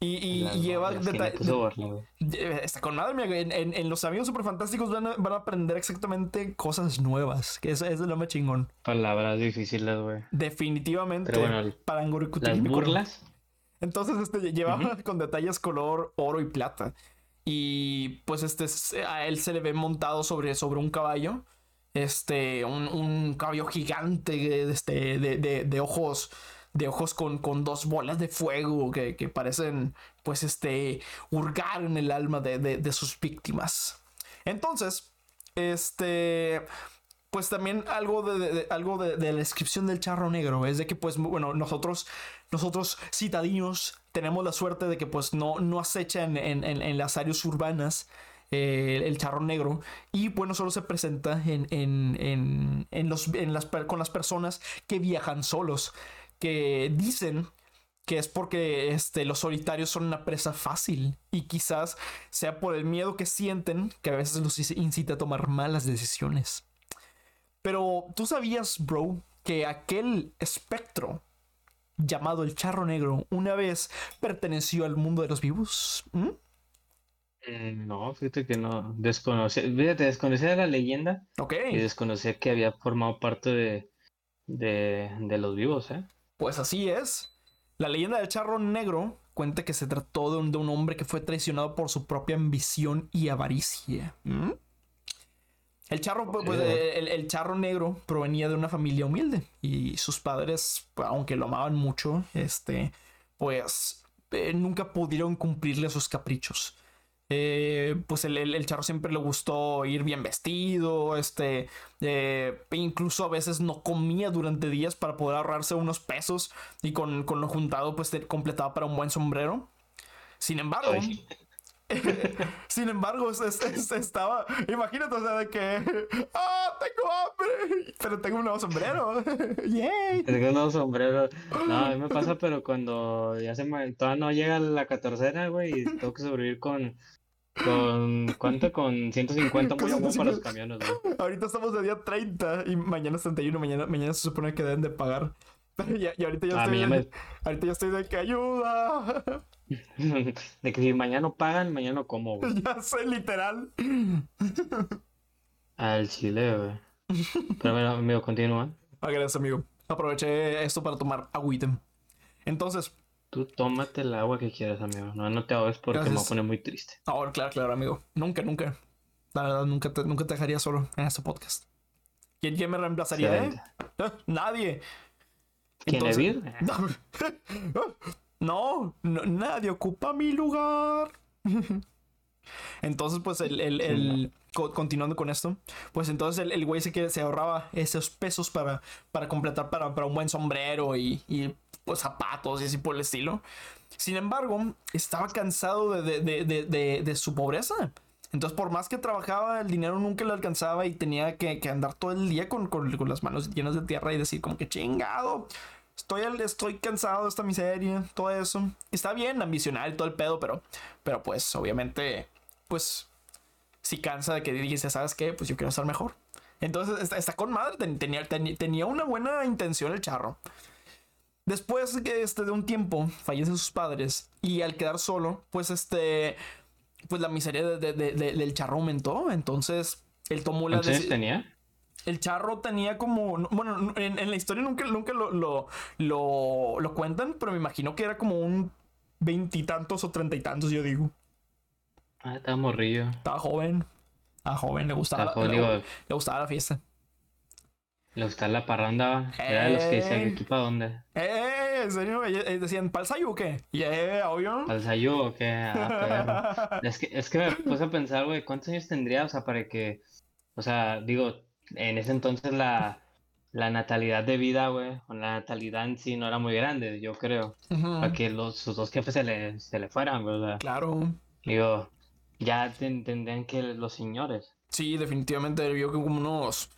Y, y- y lleva borlas, ¿quién le deta- puso borla, güey? Eh, Está con madre, amigo. En, en- en los amigos superfantásticos van a, van a aprender exactamente cosas nuevas. Que eso, eso es lo más chingón. Palabras difíciles, güey. Definitivamente. Pero bueno, para Las burlas. Entonces, este llevaba con detalles color oro y plata. Y pues este a él se le ve montado sobre, sobre un caballo. Este, un, un caballo gigante este, de, de- ojos. De ojos con, con dos bolas de fuego que, que parecen, pues, este, hurgar en el alma de, de- sus víctimas. Entonces, este, pues también algo de, de- algo de la descripción del charro negro es de que pues bueno nosotros nosotros citadinos tenemos la suerte de que pues no, no acechan en, en- en las áreas urbanas eh, el charro negro y bueno solo se presenta en, los, las, con las personas que viajan solos que dicen que es porque este, los solitarios son una presa fácil y quizás sea por el miedo que sienten que a veces los incita a tomar malas decisiones. Pero tú sabías, bro, que aquel espectro llamado el charro negro una vez perteneció al mundo de los vivos. ¿Mm? Mm, No, fíjate que no. Desconocía. Fíjate, desconocía la leyenda Ok, y desconocía que había formado parte de, de, de los vivos, ¿eh? pues así es. La leyenda del charro negro cuenta que se trató de un, de un hombre que fue traicionado por su propia ambición y avaricia. ¿Mm? El charro, pues, pues, eh, el, el charro negro provenía de una familia humilde y sus padres, aunque lo amaban mucho, este, pues eh, nunca pudieron cumplirle sus caprichos. Eh, pues el, el- el charro siempre le gustó ir bien vestido, este, eh, incluso a veces no comía durante días para poder ahorrarse unos pesos y con, con lo juntado pues completaba para un buen sombrero. Sin embargo, Ay, sin embargo, es- es- es- estaba. Imagínate, o sea, de que. ¡Ah, tengo hambre! Pero tengo un nuevo sombrero. ¡Yay! Tengo unos sombreros. No, a mí me pasa, pero cuando ya se me... Todavía no llega la catorcena, güey, y tengo que sobrevivir con... Con... ¿Cuánto? Con 150 muy bueno para los 150. camiones, güey. Ahorita estamos de día 30 y mañana es 31. Mañana, mañana se supone que deben de pagar. Y ahorita ya A estoy. me- Ahorita ya estoy de que ayuda. De que si mañana pagan, mañana como, güey. ya sé, literal. Al chile, güey. Pero bueno, amigo, continúa. Ah, gracias, amigo. Aproveché esto para tomar agüita. Entonces, Tú tómate el agua que quieras, amigo. No, no te ahogues porque me Gracias. pone muy triste. ahora, claro, claro, amigo. Nunca, nunca. La verdad, nunca te, nunca te dejaría solo en este podcast. ¿Quién, quién me reemplazaría, eh? Ah, Nadie. ¿Quién Entonces-? No, no, nadie ocupa mi lugar. Entonces, pues, el, el- el- co- continuando con esto, pues entonces el, el güey se, que se ahorraba esos pesos para, para completar para, para un buen sombrero y, y, pues, zapatos y así por el estilo. Sin embargo, estaba cansado de, de- de- de- de- de su pobreza. Entonces, por más que trabajaba, el dinero nunca le alcanzaba y tenía que, que andar todo el día con, con, con, las manos llenas de tierra y decir como que chingado. Estoy, estoy cansado de esta miseria, todo eso. Está bien ambicionar y todo el pedo, pero, pero pues obviamente, pues, si cansa de que dices, ¿sabes qué? Pues yo quiero estar mejor. Entonces, está, está con madre, tenía, tenía, tenía una buena intención el charro. Después este, de un tiempo fallecen sus padres y al quedar solo, pues este, pues la miseria de, de, de, del charro aumentó. Entonces él tomó la decisión. tenía? El charro tenía como, bueno, en, en la historia nunca, nunca lo, lo, lo, lo, cuentan, pero me imagino que era como un veintitantos o treinta y tantos, yo digo. Ah, estaba morrillo. Estaba joven. Estaba joven, le gustaba, joven, le, le, gustaba la fiesta. Le gustaba la parranda. Era de los que decían, ¿aquí para dónde? ¡Eh! ¿En serio? Decían, ¿pal sayu o qué? ¿Y yeah, obvio? ¿Pal sayu o qué? Ah, es, que, es que me puse a pensar, güey, ¿cuántos años tendría? O sea, para que. O sea, digo, en ese entonces la, la natalidad de vida, güey, o la natalidad en sí no era muy grande, yo creo. Uh -huh. Para que los, sus dos jefes se le, se le fueran, sea, claro. Digo, ya tendrían que los señores. Sí, definitivamente vio que como unos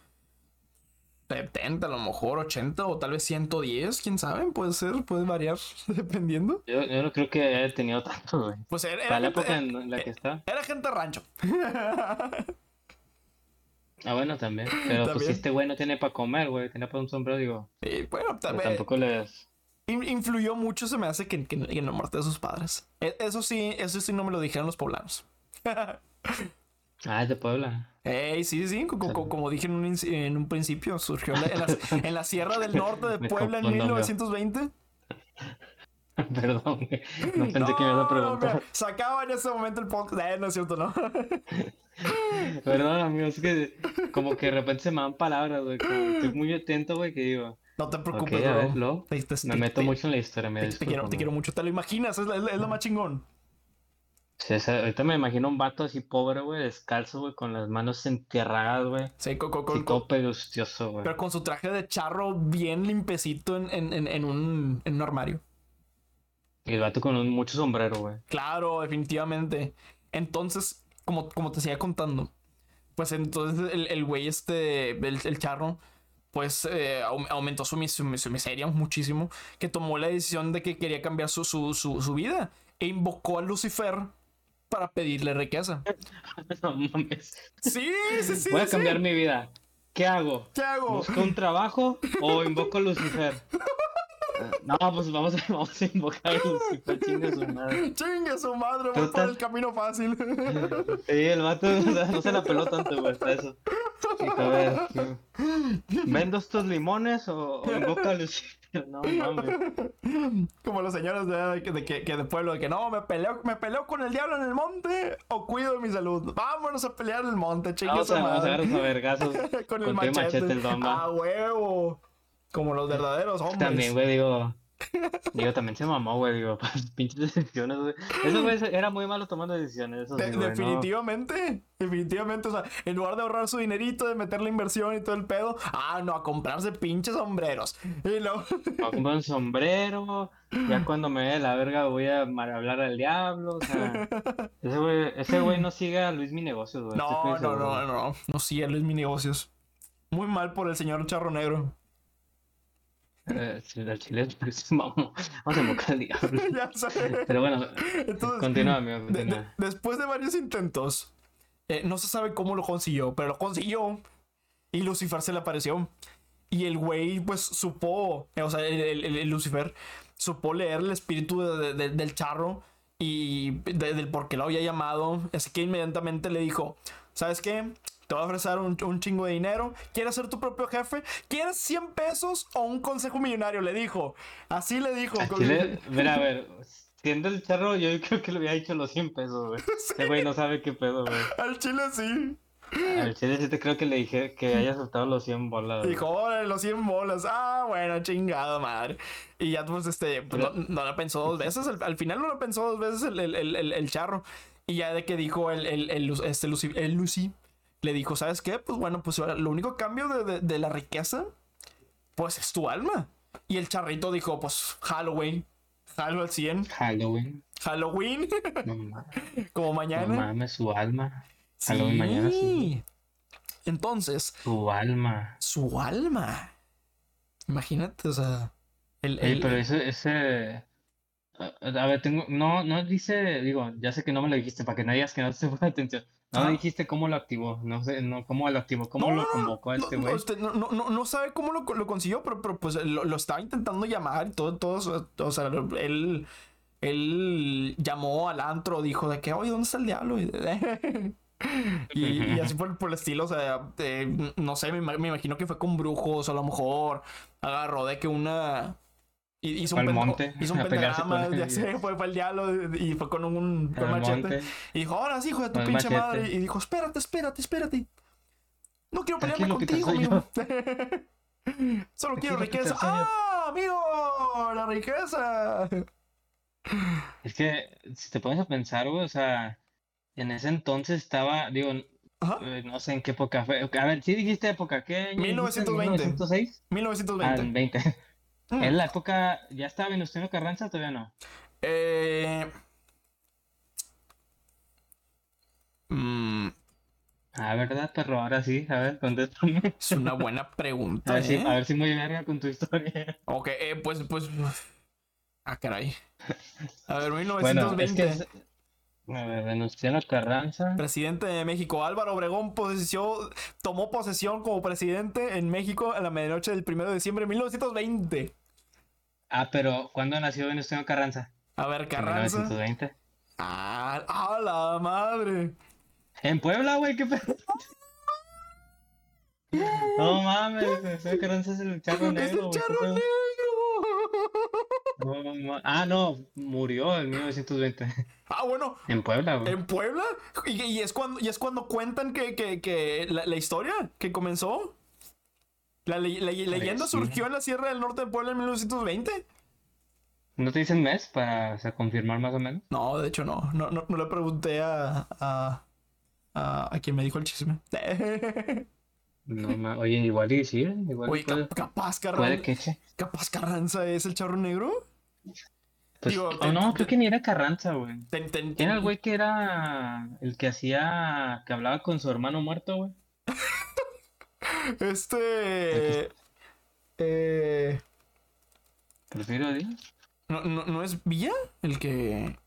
70, a lo mejor 80 o tal vez 110, quién sabe, puede ser, puede variar dependiendo. Yo, yo no creo que haya tenido tanto, güey. Pues era, Para la gente, época en la que está. Era gente rancho. Ah, bueno, también. Pero ¿También? pues este güey no tiene para comer, güey, tiene para un sombrero, digo. Y bueno, Pero también tampoco les. influyó mucho, se me hace que, que, en la muerte de sus padres. E- Eso sí, eso sí no me lo dijeron los poblanos. Ah, es de Puebla. Ey, sí, sí, co- co- como, dije en un, en un principio, surgió en la, en la- en la Sierra del Norte de Puebla en confundo, güey. 1920. Perdón, güey. No pensé que me ibas a preguntar. Se acaba en ese momento el podcast. Eh, no es cierto, ¿no? Perdón, amigo, es que como que de repente se me dan palabras, güey. Estoy muy atento, güey, que digo. No te preocupes, ver, lo. Te- te- Me te- meto mucho en la historia, me te, te quiero, te quiero mucho, te lo imaginas, es, la- es la- es lo más chingón. Sí, o sea, ahorita me imagino un vato así pobre, güey, descalzo, güey, con las manos entierradas, güey. Sí, co- co- Así co- todo güey. pero con su traje de charro bien limpecito en, en, en, en un, en un armario. Y el vato con un, mucho sombrero, güey. Claro, definitivamente. Entonces, como, como te seguía contando, pues entonces el, el güey este, el, el charro, pues eh, au- aumentó su, su, su miseria muchísimo, que tomó la decisión de que quería cambiar su, su, su, su vida e invocó a Lucifer para pedirle riqueza. No mames. Sí, sí, sí. Voy a sí. cambiar mi vida. ¿Qué hago? ¿Qué hago? ¿Busco un trabajo o invoco a Lucifer? Ah, No, pues vamos a, vamos a invocar a Lucifer, chinga su madre. Chingue su madre, voy por el camino fácil. Sí, el vato o sea, no se la peló tanto, güey, hasta eso. Dijo, a ver, ¿qué? ¿vendo estos limones o, o invoco a Lucifer? No mames. Como los señores de, de, que- de que, de pueblo, de que no, me peleo, me peleo con el diablo en el monte o cuido de mi salud. Vámonos a pelear en el monte, chingue Vamos su a, vamos a madre. a vergazos. con el con machete. machete el. A huevo. Como los verdaderos hombres. También, güey, digo. Digo, también se mamó, güey, digo, pinches decisiones, güey. Eso, güey, era muy malo tomando decisiones, eso sí, ¿no? definitivamente, definitivamente, o sea, en lugar de ahorrar su dinerito, de meter la inversión y todo el pedo, ah, no, a comprarse pinches sombreros. Y luego, a comprar un sombrero, ya cuando me dé la verga voy a hablar al diablo, o sea, ese güey, ese güey no sigue a Luis Mi Negocios, güey. no, no, seguro. no, no, no, sí, él es mi negocios. Muy mal por el señor Charro Negro. Eh, el mamó. Vamos a invocar al diablo. ya sé. Pero bueno, Entonces, continúa, amigo, de- continúa. de- después de varios intentos, eh, no se sabe cómo lo consiguió, pero lo consiguió y Lucifer se le apareció. Y el güey, pues, supo, eh, o sea, el, el- el- Lucifer supo leer el espíritu de- de- del charro y de- del por qué lo había llamado. Así que inmediatamente le dijo, ¿sabes qué? Te voy a ofrecer un, un chingo de dinero. ¿Quieres ser tu propio jefe? ¿Quieres 100 pesos o un consejo millonario? Le dijo. Así le dijo. Chile, mira, a ver, siendo el charro, yo creo que le hubiera dicho los 100 pesos, güey. Ese güey no sabe qué pedo, güey. Al chile sí. Al chile sí te creo que le dije que haya aceptado los 100 bolas, güey. Dijo, órale, los 100 bolas. Ah, bueno, chingado, madre. Y ya, pues, este, pues, no, no lo pensó dos veces. Al, al final no lo pensó dos veces el, el, el, el- charro. Y ya de que dijo el, el, este Lucy, el Lucy, le dijo, ¿sabes qué? Pues bueno, pues ahora lo único cambio de, de, de la riqueza, pues es tu alma. Y el charrito dijo, pues Halloween. Al 100. Halloween. Halloween, No como no mañana. mames, su alma. Halloween mañana, sí. Entonces, Tu alma. su alma. Imagínate, o sea. El, el- pero ese, ese. A ver, tengo. No, no dice. Digo, ya sé que no me lo dijiste para que no digas que no te puse atención. No Ajá. dijiste cómo lo activó. No sé, no, cómo lo activó. ¿Cómo No, lo convocó a este güey? usted no, no, no, no sabe cómo lo, lo consiguió, pero, pero pues lo, lo estaba intentando llamar y todo, todo, o sea, él, él llamó al antro, dijo de que, oye, ¿dónde está el diablo? Y, y así por, por el estilo, o sea, eh, no sé, me, me imagino que fue con brujos, a lo mejor agarró de que una... hi- Hizo Fue un, monte hizo un pentagrama, ya sé, fue, fue el diablo y fue con un con machete. monte. Y dijo, ahora sí, hijo de tu pinche machete. madre. Y dijo, espérate, espérate, espérate. No quiero pelearme contigo, amigo. Solo quiero riqueza. ¡Ah, amigo! ¡La riqueza! Es que si te pones a pensar, güey, o sea, en ese entonces estaba, digo, Ajá. eh, no sé en qué época fue. A ver, sí dijiste época, ¿qué año dijiste? 1920. ¿1906? Ah, 1920. en 20. Mm. ¿En la época ya estaba Venustiano Carranza? Todavía no. Eh... mm, Ah, ¿verdad, perro? Ahora sí, a ver, contéstame. es una buena A pregunta, ver si, ¿eh? a ver si muy verga con tu historia. Ok, eh, pues, pues... Ah, caray. A ver, Bueno, 1920. es que es- a ver, Venustiano Carranza. Presidente de México, Álvaro Obregón posesió- tomó posesión como presidente en México a la medianoche del 1 de diciembre de 1920. Ah, pero ¿cuándo nació Venustiano Carranza? A ver, En Carranza. 1920. Ah, ¡a la madre! En Puebla, güey, qué pedo. No mames, Venustiano Carranza es el charro ¡Es negro. el güey, qué charro negro! Ah, no, murió en 1920. Ah, bueno, En Puebla, güey. en Puebla. Y, y es cuando, y es cuando cuentan que, que, que la, la historia que comenzó. La, le- la leyenda sí. surgió en la Sierra del Norte de Puebla en 1920. ¿No te dicen mes para o sea, confirmar más o menos? No, de hecho no. No, no, no le pregunté a, a, a, a quien me dijo el chisme. No, oye, igual y sí, igual Oye, puede, capaz puede Carranza, que capaz Carranza es el charro negro. Pues, Digo, oh, no, creo que ni era Carranza, güey. Ten- ten- ¿Quién era el güey que era el que hacía, que hablaba con su hermano muerto, güey? Este. Eh, Prefiero decir. ¿no, no, no es Villa el que.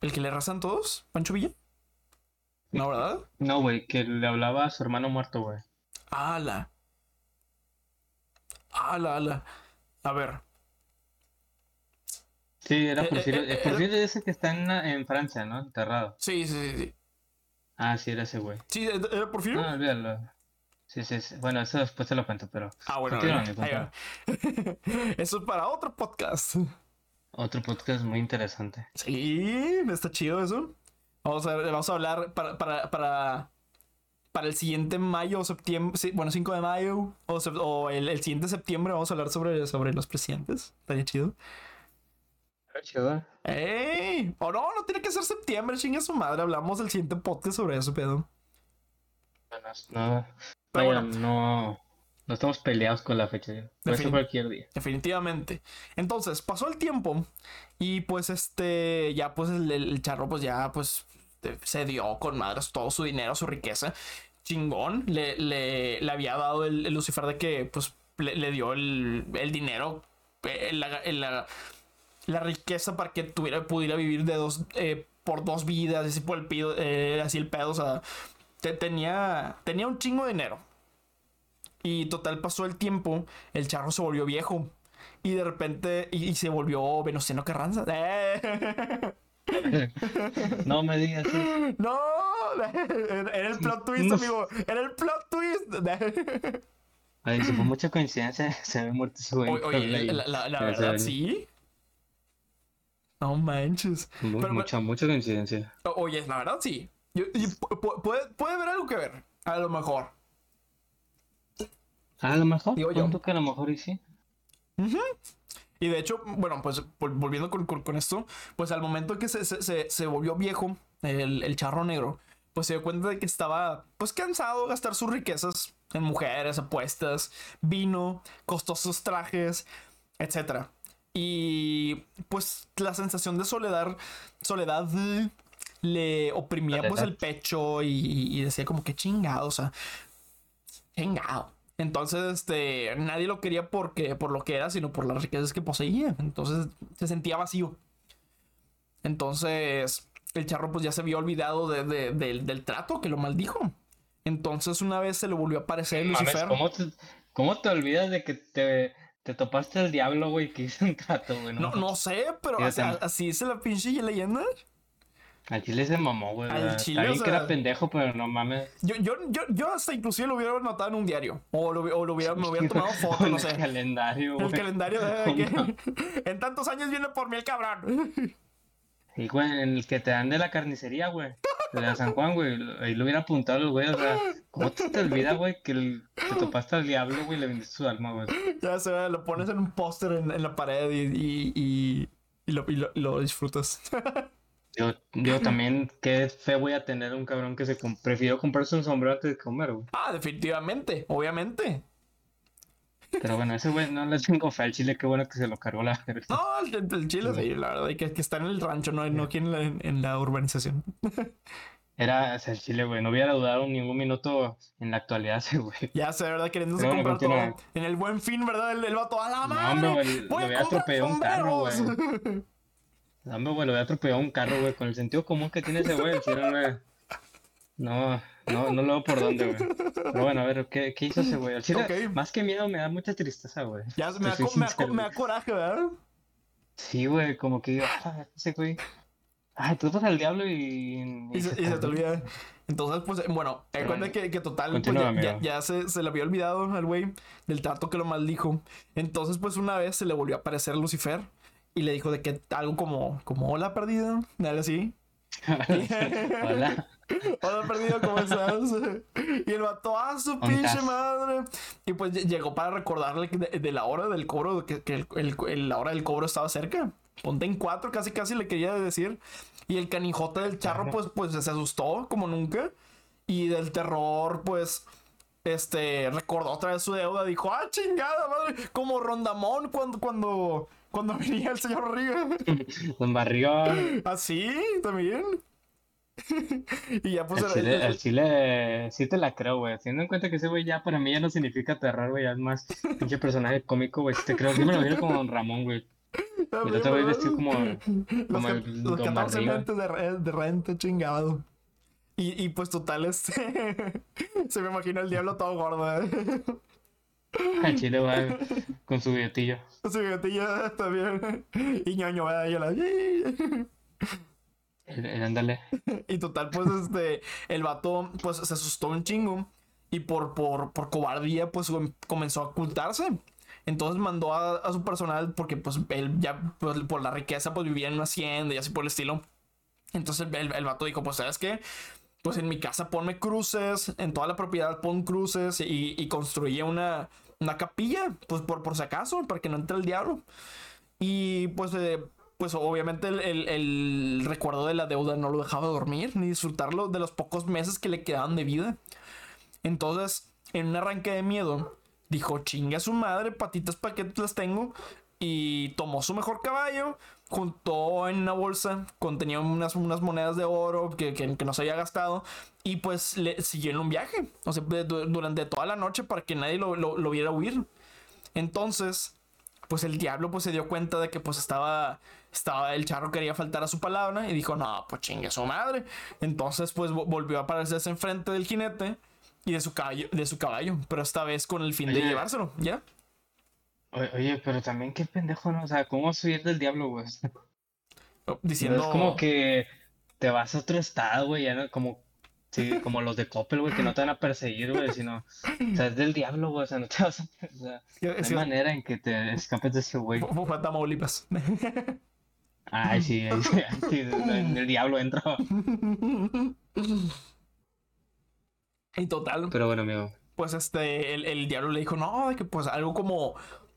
el que le arrasan todos? ¿Pancho Villa? No, ¿verdad? No, güey, que le hablaba a su hermano muerto, güey. Ala. Ala, ala. A ver. Sí, era Eh, Porfirio. eh, Porfirio es ese que está en, en Francia, ¿no? Enterrado. Sí, sí, sí. Sí, Ah, sí, era ese güey. sí ¿era Porfirio? No, olvídalo. Sí, sí, sí. Bueno, eso después te lo cuento, pero Ah, bueno, ahí va. Eso es para otro podcast. otro podcast muy interesante. Sí, está chido eso. Vamos a, vamos a hablar para, para, para, para el siguiente mayo o septiembre, sí, bueno, 5 de mayo o el, el siguiente septiembre vamos a hablar sobre, sobre los presidentes. Estaría chido. ¡Ey! O no, no tiene que ser septiembre, chingue su madre. Hablamos del siguiente podcast sobre eso, pedo. Bueno, no, Pero vaya, bueno. no, no estamos peleados con la fecha. Puede ser Defin- cualquier día. Definitivamente. Entonces, pasó el tiempo y pues este, ya pues el, el charro pues ya pues eh, se dio con madres todo su dinero, su riqueza. Chingón. Le, le, le había dado el, el Lucifer de que pues le, le dio el, el dinero, eh, la, la- la riqueza para que tuviera, pudiera vivir de dos, eh, por dos vidas, así por el pido, eh, así el pedo, o sea, te- tenía, tenía un chingo de dinero. Y total pasó el tiempo, el charro se volvió viejo. Y de repente, y, y se volvió Venustiano Carranza. ¡Eh! No me digas. ¡No! Era el plot twist, No. amigo. Era el plot twist. Ay, si fue mucha coincidencia, se ve muerto. O- Oye, la, la- la verdad, ve sí. No manches. pero- mucha, mucha coincidencia. Oye, la verdad, sí. Yo- y puede, puede haber algo que ver. A lo mejor. A lo mejor, Digo yo. que a lo mejor y sí. Y de hecho, bueno, pues vol- volviendo con, con- con esto, pues al momento que se, se- se- se volvió viejo, el, el charro negro, pues se dio cuenta de que estaba pues cansado de gastar sus riquezas en mujeres, apuestas, vino, costosos trajes, etc. Y pues la sensación de soledad, soledad le oprimía pues el pecho y, y decía como que chingado, o sea, chingado. Entonces, este, nadie lo quería porque, por lo que era, sino por las riquezas que poseía. Entonces, se sentía vacío. Entonces, el charro pues ya se había olvidado de, del, trato que lo maldijo. Entonces, una vez se le volvió a aparecer Lucifer. ¿cómo, te, olvidas de que te, te topaste el diablo, güey, que hizo un trato, güey? No, no, sé, pero así, así es la pinche leyenda. Al chile se mamó, güey. Al chile. que era pendejo, pero no mames. Yo, yo, yo, yo hasta inclusive lo hubiera notado en un diario. O, lo, o lo hubiera, me hubiera tomado foto, no sé. El calendario, güey. El calendario de que en tantos años viene por mí el cabrón. Sí, güey, en el que te dan de la carnicería, güey. De la San Juan, güey. Ahí lo hubiera apuntado, güey. O sea, ¿cómo te, te olvida, güey, que el, te topaste al diablo, güey, y le vendiste su alma, güey? Ya se ve, lo pones en un póster en, en, la pared y, y, y, y lo, y lo, lo disfrutas. Yo, yo también, qué fe voy a tener un cabrón que se prefiero comprarse un sombrero antes de comer, güey. Ah, definitivamente, obviamente. Pero bueno, ese güey no le tengo fe al chile, qué bueno que se lo cargó la No, el, chile sí, la verdad, que, que está en el rancho, no, no aquí en la, en la urbanización. Era, o sea, el chile, güey, no hubiera dudado ningún minuto en la actualidad ese güey. Ya sé, ¿verdad? Queriéndose comprar todo. En el buen fin, ¿verdad? El, el vato, a la madre. No, güey, lo había atropellado un carro, güey. No, güey, lo voy a atropellar un carro, güey, con el sentido común que tiene ese güey. no, no, no lo veo por dónde, güey. Pero bueno, a ver, ¿qué, qué hizo ese güey? Más que miedo, me da mucha tristeza, güey. Ya me da, me, me da, coraje, ¿verdad? Sí, güey, como que digo, ah, ese güey. Ay, tú vas al diablo y. Y, se, te olvida. Entonces, pues, bueno, te cuenta que, que total, pues ya, ya, se, se, le había olvidado al güey del trato que lo maldijo. Entonces, pues, una vez se le volvió a aparecer Lucifer y le dijo de que algo como, como hola perdido, algo así. hola. Hola perdido, ¿cómo estás? Y el vato, a ah, su pinche madre. Y pues llegó para recordarle de, la hora del cobro, que, que el, la hora del cobro estaba cerca. Ponte en cuatro, casi casi le quería decir. Y el canijote del charro, pues, pues se asustó como nunca. Y del terror, pues, este, recordó otra vez su deuda. Dijo, ah, chingada, madre. Como Rondamón cuando, cuando cuando venía el señor Barriga. Don Barriga. ¿Ah, sí? ¿También? y ya puse... El chile, sí te la creo, güey. Teniendo en cuenta que ese güey ya para mí ya no significa terror, güey. Ya es más pinche personaje cómico, güey. Sí te creo. Sí me lo veo como Don Ramón, güey. Y lo te voy a vestir como, como los, el los 14 meses de, de renta, chingado. Y, y pues total, este... se me imagina el diablo todo gordo, ¿eh? Chile va con su billetillo. Con su billetillo también. Y ñoño, va y la. Ándale. Y total, pues este. El vato, pues se asustó un chingo. Y por, por, por cobardía, pues comenzó a ocultarse. Entonces mandó a, su personal, porque pues él ya pues, por la riqueza pues vivía en una hacienda y así por el estilo. Entonces el, el vato dijo, pues sabes qué, pues en mi casa ponme cruces, en toda la propiedad pon cruces y, y construía una, una capilla, pues por, por si acaso, para que no entre el diablo. Y pues, eh, pues obviamente el, recuerdo de la deuda no lo dejaba dormir ni disfrutarlo de los pocos meses que le quedaban de vida. Entonces, en un arranque de miedo, dijo, chingue a su madre, patitas paquetes las tengo. Y tomó su mejor caballo, juntó en una bolsa, contenía unas, unas monedas de oro que, que, no se había gastado y pues le siguió en un viaje, o sea, durante toda la noche para que nadie lo, lo, viera huir. Entonces, pues el diablo pues se dio cuenta de que pues estaba, estaba, el charro quería faltar a su palabra y dijo, no, pues chingue su madre. Entonces pues volvió a aparecerse enfrente del jinete y de su caballo, de su caballo, pero esta vez con el fin de llevárselo, ¿ya? Oye, pero también qué pendejo, ¿no? O sea, ¿cómo subir del diablo, güey? Diciendo... es como que te vas a otro estado, güey, ya no, como, sí, como los de Coppel, güey, que no te van a perseguir, güey, sino, o sea, es del diablo, güey, o sea, no te vas a, o sea, no hay manera en que te escapes de ese güey. Fue Tamaulipas. Ay, sí, sí, el diablo entra. En total. Pero bueno, amigo. Pues este, el, el diablo le dijo, no, de que pues algo como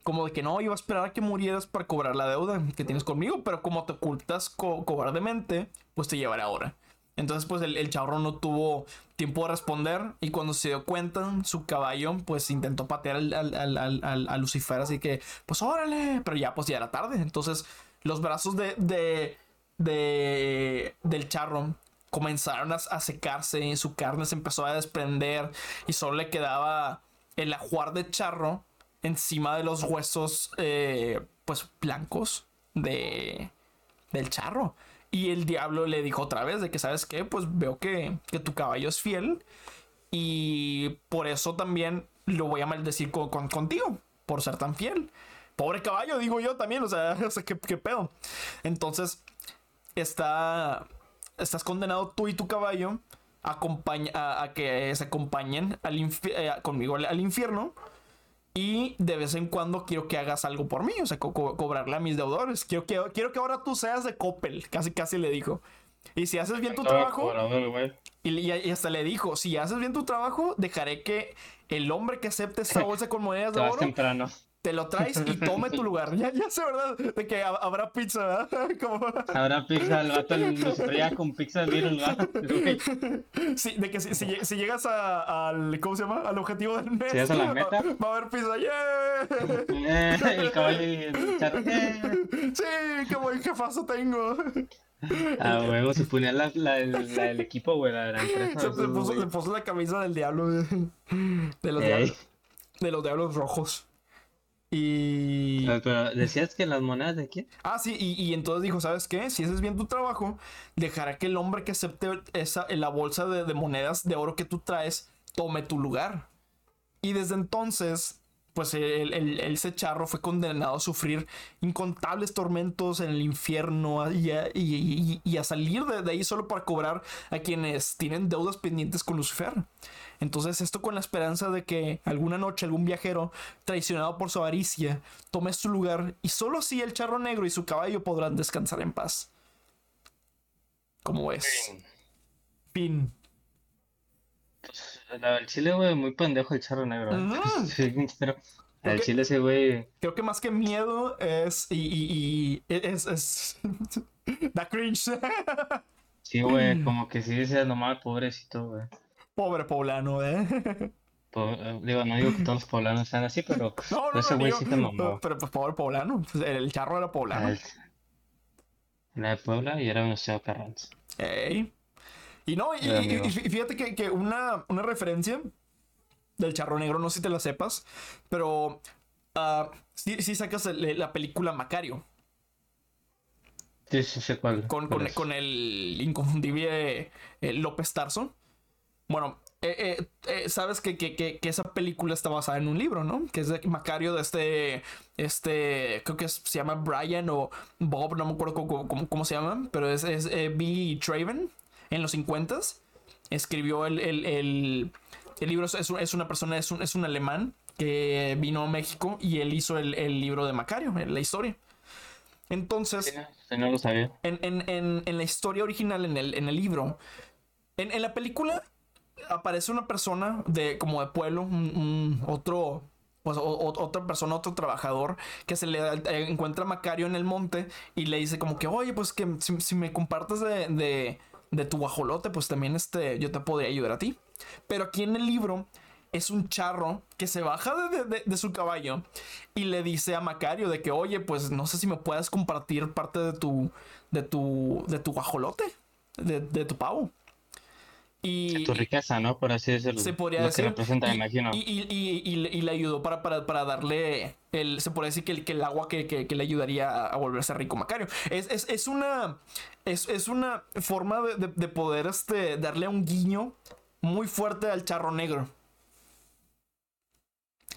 como de que no, iba a esperar a que murieras para cobrar la deuda que tienes conmigo, pero como te ocultas cobardemente, pues te llevaré ahora. Entonces, pues el, el no tuvo tiempo de responder y cuando se dio cuenta, su caballo, pues intentó patear al, al, a Lucifer, así que, pues órale, pero ya, pues ya era tarde. Entonces, los brazos de, de, de del charro comenzaron a, a secarse y su carne se empezó a desprender y solo le quedaba el ajuar de charro encima de los huesos eh, pues blancos de del charro. Y el diablo le dijo otra vez de que, ¿sabes qué? Pues veo que, que tu caballo es fiel. Y por eso también lo voy a maldecir con, con- contigo, por ser tan fiel. Pobre caballo, digo yo también, o sea, ¿qué, qué pedo. Entonces, está, estás condenado tú y tu caballo a, acompañ- a, a que se acompañen al eh, conmigo al infierno. Y de vez en cuando quiero que hagas algo por mí, o sea, co- co- cobrarle a mis deudores. Quiero que, quiero que ahora tú seas de Coppel, casi casi le dijo. Y si haces bien tu trabajo, y, y- y hasta le dijo, si haces bien tu trabajo, dejaré que el hombre que acepte esta bolsa con monedas de oro, temprano. Te lo traes y tome tu lugar. Ya, ya sé, ¿verdad? De que ha- habrá pizza, ¿verdad? Como... Habrá pizza, el vato lo traía con pizza de Sí, de que si, si lle- si llegas a- al, ¿cómo se llama? Al objetivo del mes. llegas a la meta. Va, a haber pizza, ¡yeah! eh, el caballo y el charro. Sí, como el jefazo tengo. A huevo, se ponía la, la, la del equipo, güey, la de la empresa. Se, se puso, le puso la camisa del diablo. De, de los, diablos, de los diablos rojos. Y... Ah, Pero decías que las monedas de quién? Ah, sí, y, y entonces dijo, ¿sabes qué? Si haces bien tu trabajo, dejará que el hombre que acepte esa, la bolsa de, de monedas de oro que tú traes tome tu lugar. Y desde entonces, pues el, el- el- ese charro fue condenado a sufrir incontables tormentos en el infierno y a, y- y- y a salir de, de ahí solo para cobrar a quienes tienen deudas pendientes con Lucifer. Entonces esto con la esperanza de que alguna noche algún viajero, traicionado por su avaricia, tome su lugar y solo así el charro negro y su caballo podrán descansar en paz. ¿Cómo es? Fin. La del chile, güey, muy pendejo el charro negro. Sí, pero el chile ese, güey. Creo que más que miedo es. Y. y- y- es. es da cringe. Sí, güey, como que sí decías nomás, pobrecito, güey. Pobre poblano, ¿eh? Eh, Digo, no digo que todos los poblanos sean así, pero No, no, ese no, güey sí te mamó. Pero pues pobre poblano. Pues, El charro era poblano. El- Era de Puebla y era un Ciudad Carranza. Ey. Y no, y, fíjate que, que una, una referencia del charro negro, no sé si te la sepas, pero ah, sí, sí sacas el- la película Macario Sí, sí, sé cuál. con, cuál con, con el inconfundible eh, López Tarso. Bueno, eh, eh, eh, sabes que, que- que- que esa película está basada en un libro, ¿no? Que es de Macario de este, este, creo que es- se llama Brian o Bob, no me acuerdo cómo, cómo- cómo se llama, pero es, es eh, B. Traven en los 50 escribió el, el, el, el libro, es, es un- es una persona, es un, es un alemán que vino a México y él hizo el, el libro de Macario, la historia. Entonces, Sí, no, lo sabía. en, en- en- en la historia original, en el, en el libro, en, en la película aparece una persona de como de pueblo, un, otro, pues, otra persona, otro trabajador, que se le eh, encuentra a Macario en el monte y le dice como que, oye, pues que si, me compartes de, de, de tu guajolote, pues también este, yo te podría ayudar a ti. Pero aquí en el libro es un charro que se baja de, de- su caballo y le dice a Macario de que, oye, pues no sé si me puedes compartir parte de tu, de tu, de tu guajolote, de, de tu pavo. Y, Tu riqueza, ¿no? Por así decirlo. se podría Lo decir. que representa, y, imagino. Y, y- y- y le- y le ayudó para, para, para darle el. Se podría decir que el, que el agua que, que- que le ayudaría a, a volverse rico Macario. Es, es, es una. Es, es una forma de, de- de poder este, darle un guiño muy fuerte al charro negro.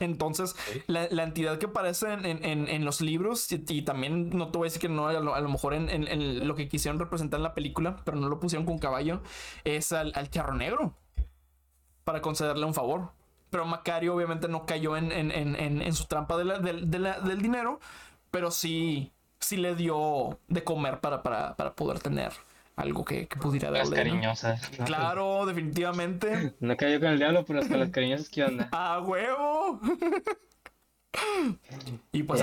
Entonces, la, la entidad que aparece en, en- en- en los libros, y, y también no te voy a decir que no, a lo, a lo mejor en, lo que quisieron representar en la película, pero no lo pusieron con caballo, es al, al charro negro para concederle un favor. Pero Macario obviamente no cayó en, su trampa de la- del- de la- del dinero, pero sí, sí le dio de comer para, para, para poder tener algo que, que pudiera Las darle. ¿no? cariñosas. ¿no? Claro, definitivamente. No cayó con el diablo, pero con las cariñosas, ¿qué onda? ¡A huevo! y pues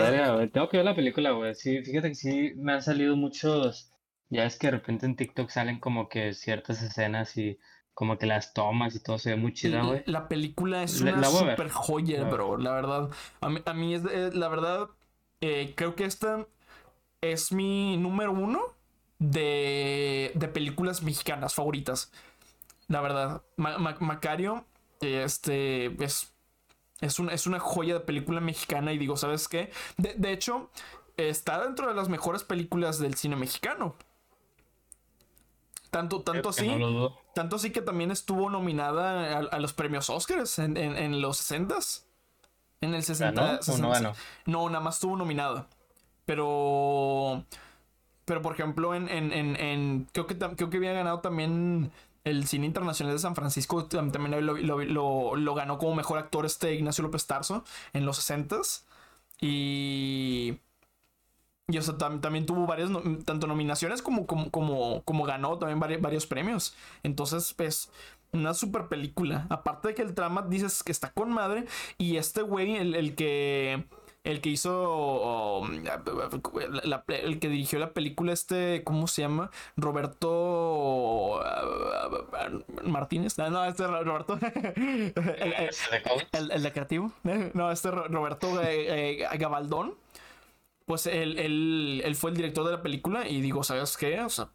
Tengo que ver la película, güey. Sí, fíjate que sí me han salido muchos. Ya es que de repente en TikTok salen como que ciertas escenas y como que las tomas y todo se ve muy chida, güey. La película es La- una la super joya, bro. La verdad. A mí, a mí es, eh, la verdad, eh, creo que esta es mi número uno de, de películas mexicanas favoritas. La verdad, Ma- Ma- Macario este, es, es, un- es una joya de película mexicana y digo, ¿sabes qué? De, de hecho, está dentro de las mejores películas del cine mexicano. Tanto, tanto así. No. Tanto así que también estuvo nominada a, a los premios Oscars en, en- en los 60s. En el 60. ¿Ganó o no 60. ganó? No, nada más estuvo nominada. Pero. Pero por ejemplo, en. en, en, en- creo, que, creo que había ganado también el cine internacional de San Francisco. tam- También lo, lo- lo- ganó como mejor actor este Ignacio López Tarso en los 60s. Y. Y o sea, tam- también tuvo varias, tanto nominaciones como, como, como, como ganó también vari- varios premios. Entonces, es una super película. Aparte de que el trama dices que está con madre. Y este güey, el, el que. El que hizo. um, la- la- el que dirigió la película, este. ¿Cómo se llama? Roberto. uh, Martínez. Ah, No, este Roberto. el, el- creativo. No, este Ro- Roberto eh, eh, Gabaldón. Pues él, él- él fue el director de la película y digo, ¿sabes qué? O sea,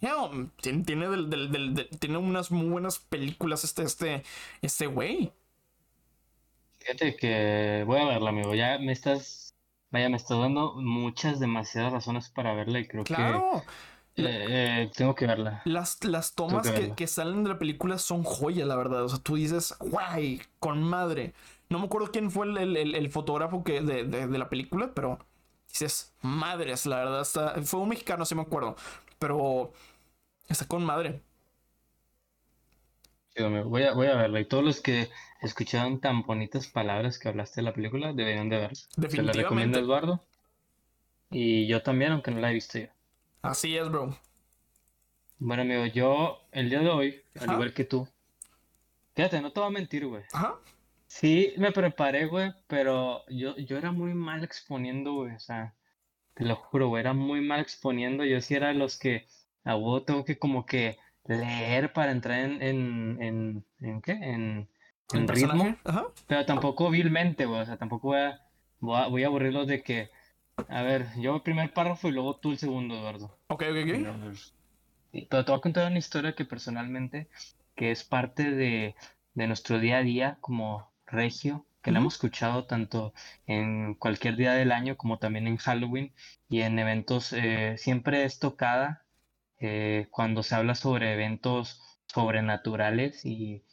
damn, tiene, tiene, del- del- del- del- tiene unas muy buenas películas este, este, este güey. Fíjate que voy a verla, amigo. Ya me estás, vaya, me estás dando muchas, demasiadas razones para verla y creo Claro, que eh, eh, tengo que verla. las, las tomas que que, salen de la película son joya, la verdad. O sea, tú dices, guay, con madre. No me acuerdo quién fue el, el- el- el fotógrafo que, de, de- de la película, pero dices, madres, la verdad. Está, fue un mexicano, sí me acuerdo. Pero está con madre. Sí, amigo, Voy a, voy a verla. Y todos los que escucharon tan bonitas palabras que hablaste de la película deberían de verla. Se la recomiendo a Eduardo. Y yo también, aunque no la he visto yo. Así es, bro. Bueno, amigo, yo el día de hoy, al igual que tú, fíjate, no te voy a mentir, güey. Ajá. Sí, me preparé, güey, pero yo, yo era muy mal exponiendo, güey. O sea, te lo juro, güey, era muy mal exponiendo. Yo sí era de los que, a huevo tengo que como que leer para entrar en, en, en, ¿en qué? En, ¿El en ritmo. Ajá. Pero tampoco vilmente, güey. O sea, tampoco voy a, voy a, voy a aburrirlos de que, a ver, yo el primer párrafo y luego tú el segundo, Eduardo. Ok, ok, ok. Sí, Pero te voy a contar una historia que personalmente, que es parte de, de nuestro día a día como regio, que la Ujú. hemos escuchado tanto en cualquier día del año como también en Halloween y en eventos, eh, siempre es tocada eh, cuando se habla sobre eventos sobrenaturales y,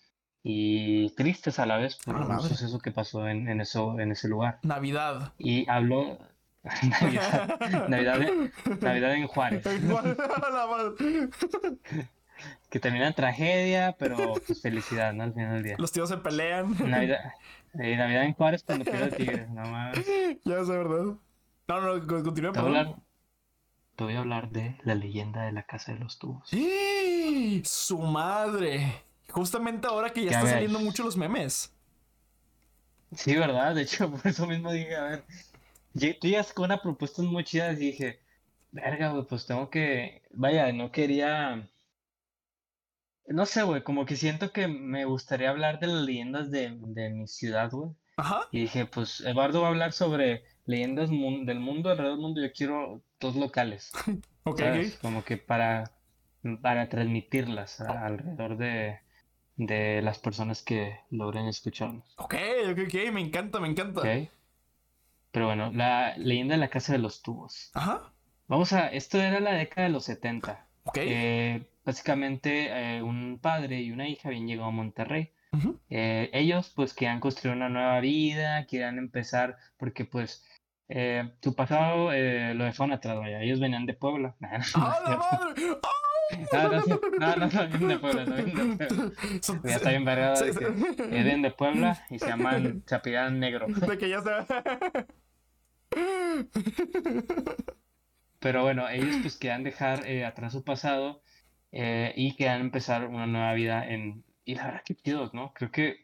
y tristes a la vez por Ah, un suceso que pasó en, en eso, en ese lugar. Navidad. Y hablo Navidad, Navidad, en- Navidad en Juárez. La madre. Que termina en tragedia, pero pues felicidad, ¿no? Al final del día. Los tíos se pelean. Navidad, eh, Navidad en Juárez cuando pierde Tigres, no mames. ya sé, ¿verdad? No, no, co- continúa, Te voy a perdón. hablar, te voy a hablar de la leyenda de la Casa de los Tubos. ¡Sí! Su madre. Justamente ahora que ya ver. saliendo mucho los memes. Sí, ¿verdad? De hecho, por eso mismo dije, a ver, tú llegas con una propuesta muy chida y dije, verga, güey, pues tengo que, vaya, no quería, no sé, güey, como que siento que me gustaría hablar de las leyendas de, de mi ciudad, güey. Ajá. Y dije, pues Eduardo va a hablar sobre leyendas mun- del mundo, alrededor del mundo. Yo quiero dos locales, Ok. Como que para, para transmitirlas a- alrededor de, de las personas que logren escucharnos. Ok, ok, ok. Me encanta, me encanta. ¿Ok? Pero bueno, la leyenda de la Casa de los Tubos. Ajá. Vamos a, esto era la década de los 70. Ok. Eh, básicamente, eh, un padre y una hija habían llegado a Monterrey. Ujú. Eh, ellos pues querían construir una nueva vida, querían empezar, porque pues eh, su pasado eh, lo dejaron atrás, vaya. Ellos venían de Puebla. No, no ¡Ah, la madre! No, no, sí, no, no, no vienen de Puebla, no vienen de Puebla. Son- Ya está bien vergado de que vienen de Puebla y se llaman, apellidan Negro. De que ya se. Pero bueno, ellos pues querían dejar eh, atrás su pasado eh, y querían empezar una nueva vida en... Y la verdad que chidos, ¿no? Creo que,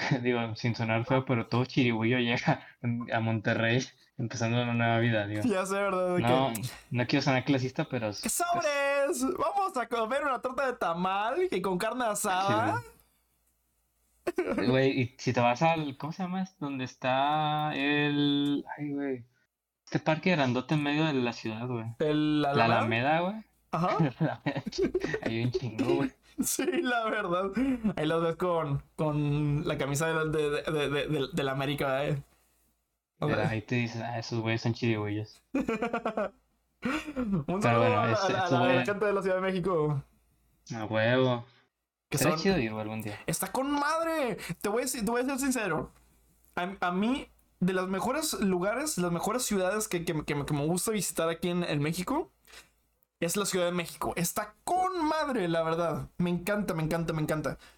digo, sin sonar feo, pero todo chirigüillo llega a Monterrey empezando una nueva vida, digo. ya sé, ¿verdad? No, que. no quiero sonar clasista, pero... ¡Que pues, sobres! Vamos a comer una torta de tamal y con carne asada. Güey, y si te vas al... ¿Cómo se llama? Donde está el... Ay, güey. Este parque grandote en medio de la ciudad, güey. El La Alameda. Alameda, güey. Ajá. Hay un chingo, güey. Sí, la verdad. Ahí los ves con, con la camisa de, de, de, de, de- de- la América, eh. O sea, Ahí te dices, ah, esos güeyes son chirigüeyos. Un saludo bueno, a, es- a la- a gente de la Ciudad de México. A huevo. Que Será son, chido ir algún día. Está con madre. Te voy a, te voy a ser sincero. A, a mí, de los mejores lugares, las mejores ciudades que, que, que me- que me gusta visitar aquí en, en México, es la Ciudad de México. Está con madre, la verdad. Me encanta, me encanta, me encanta.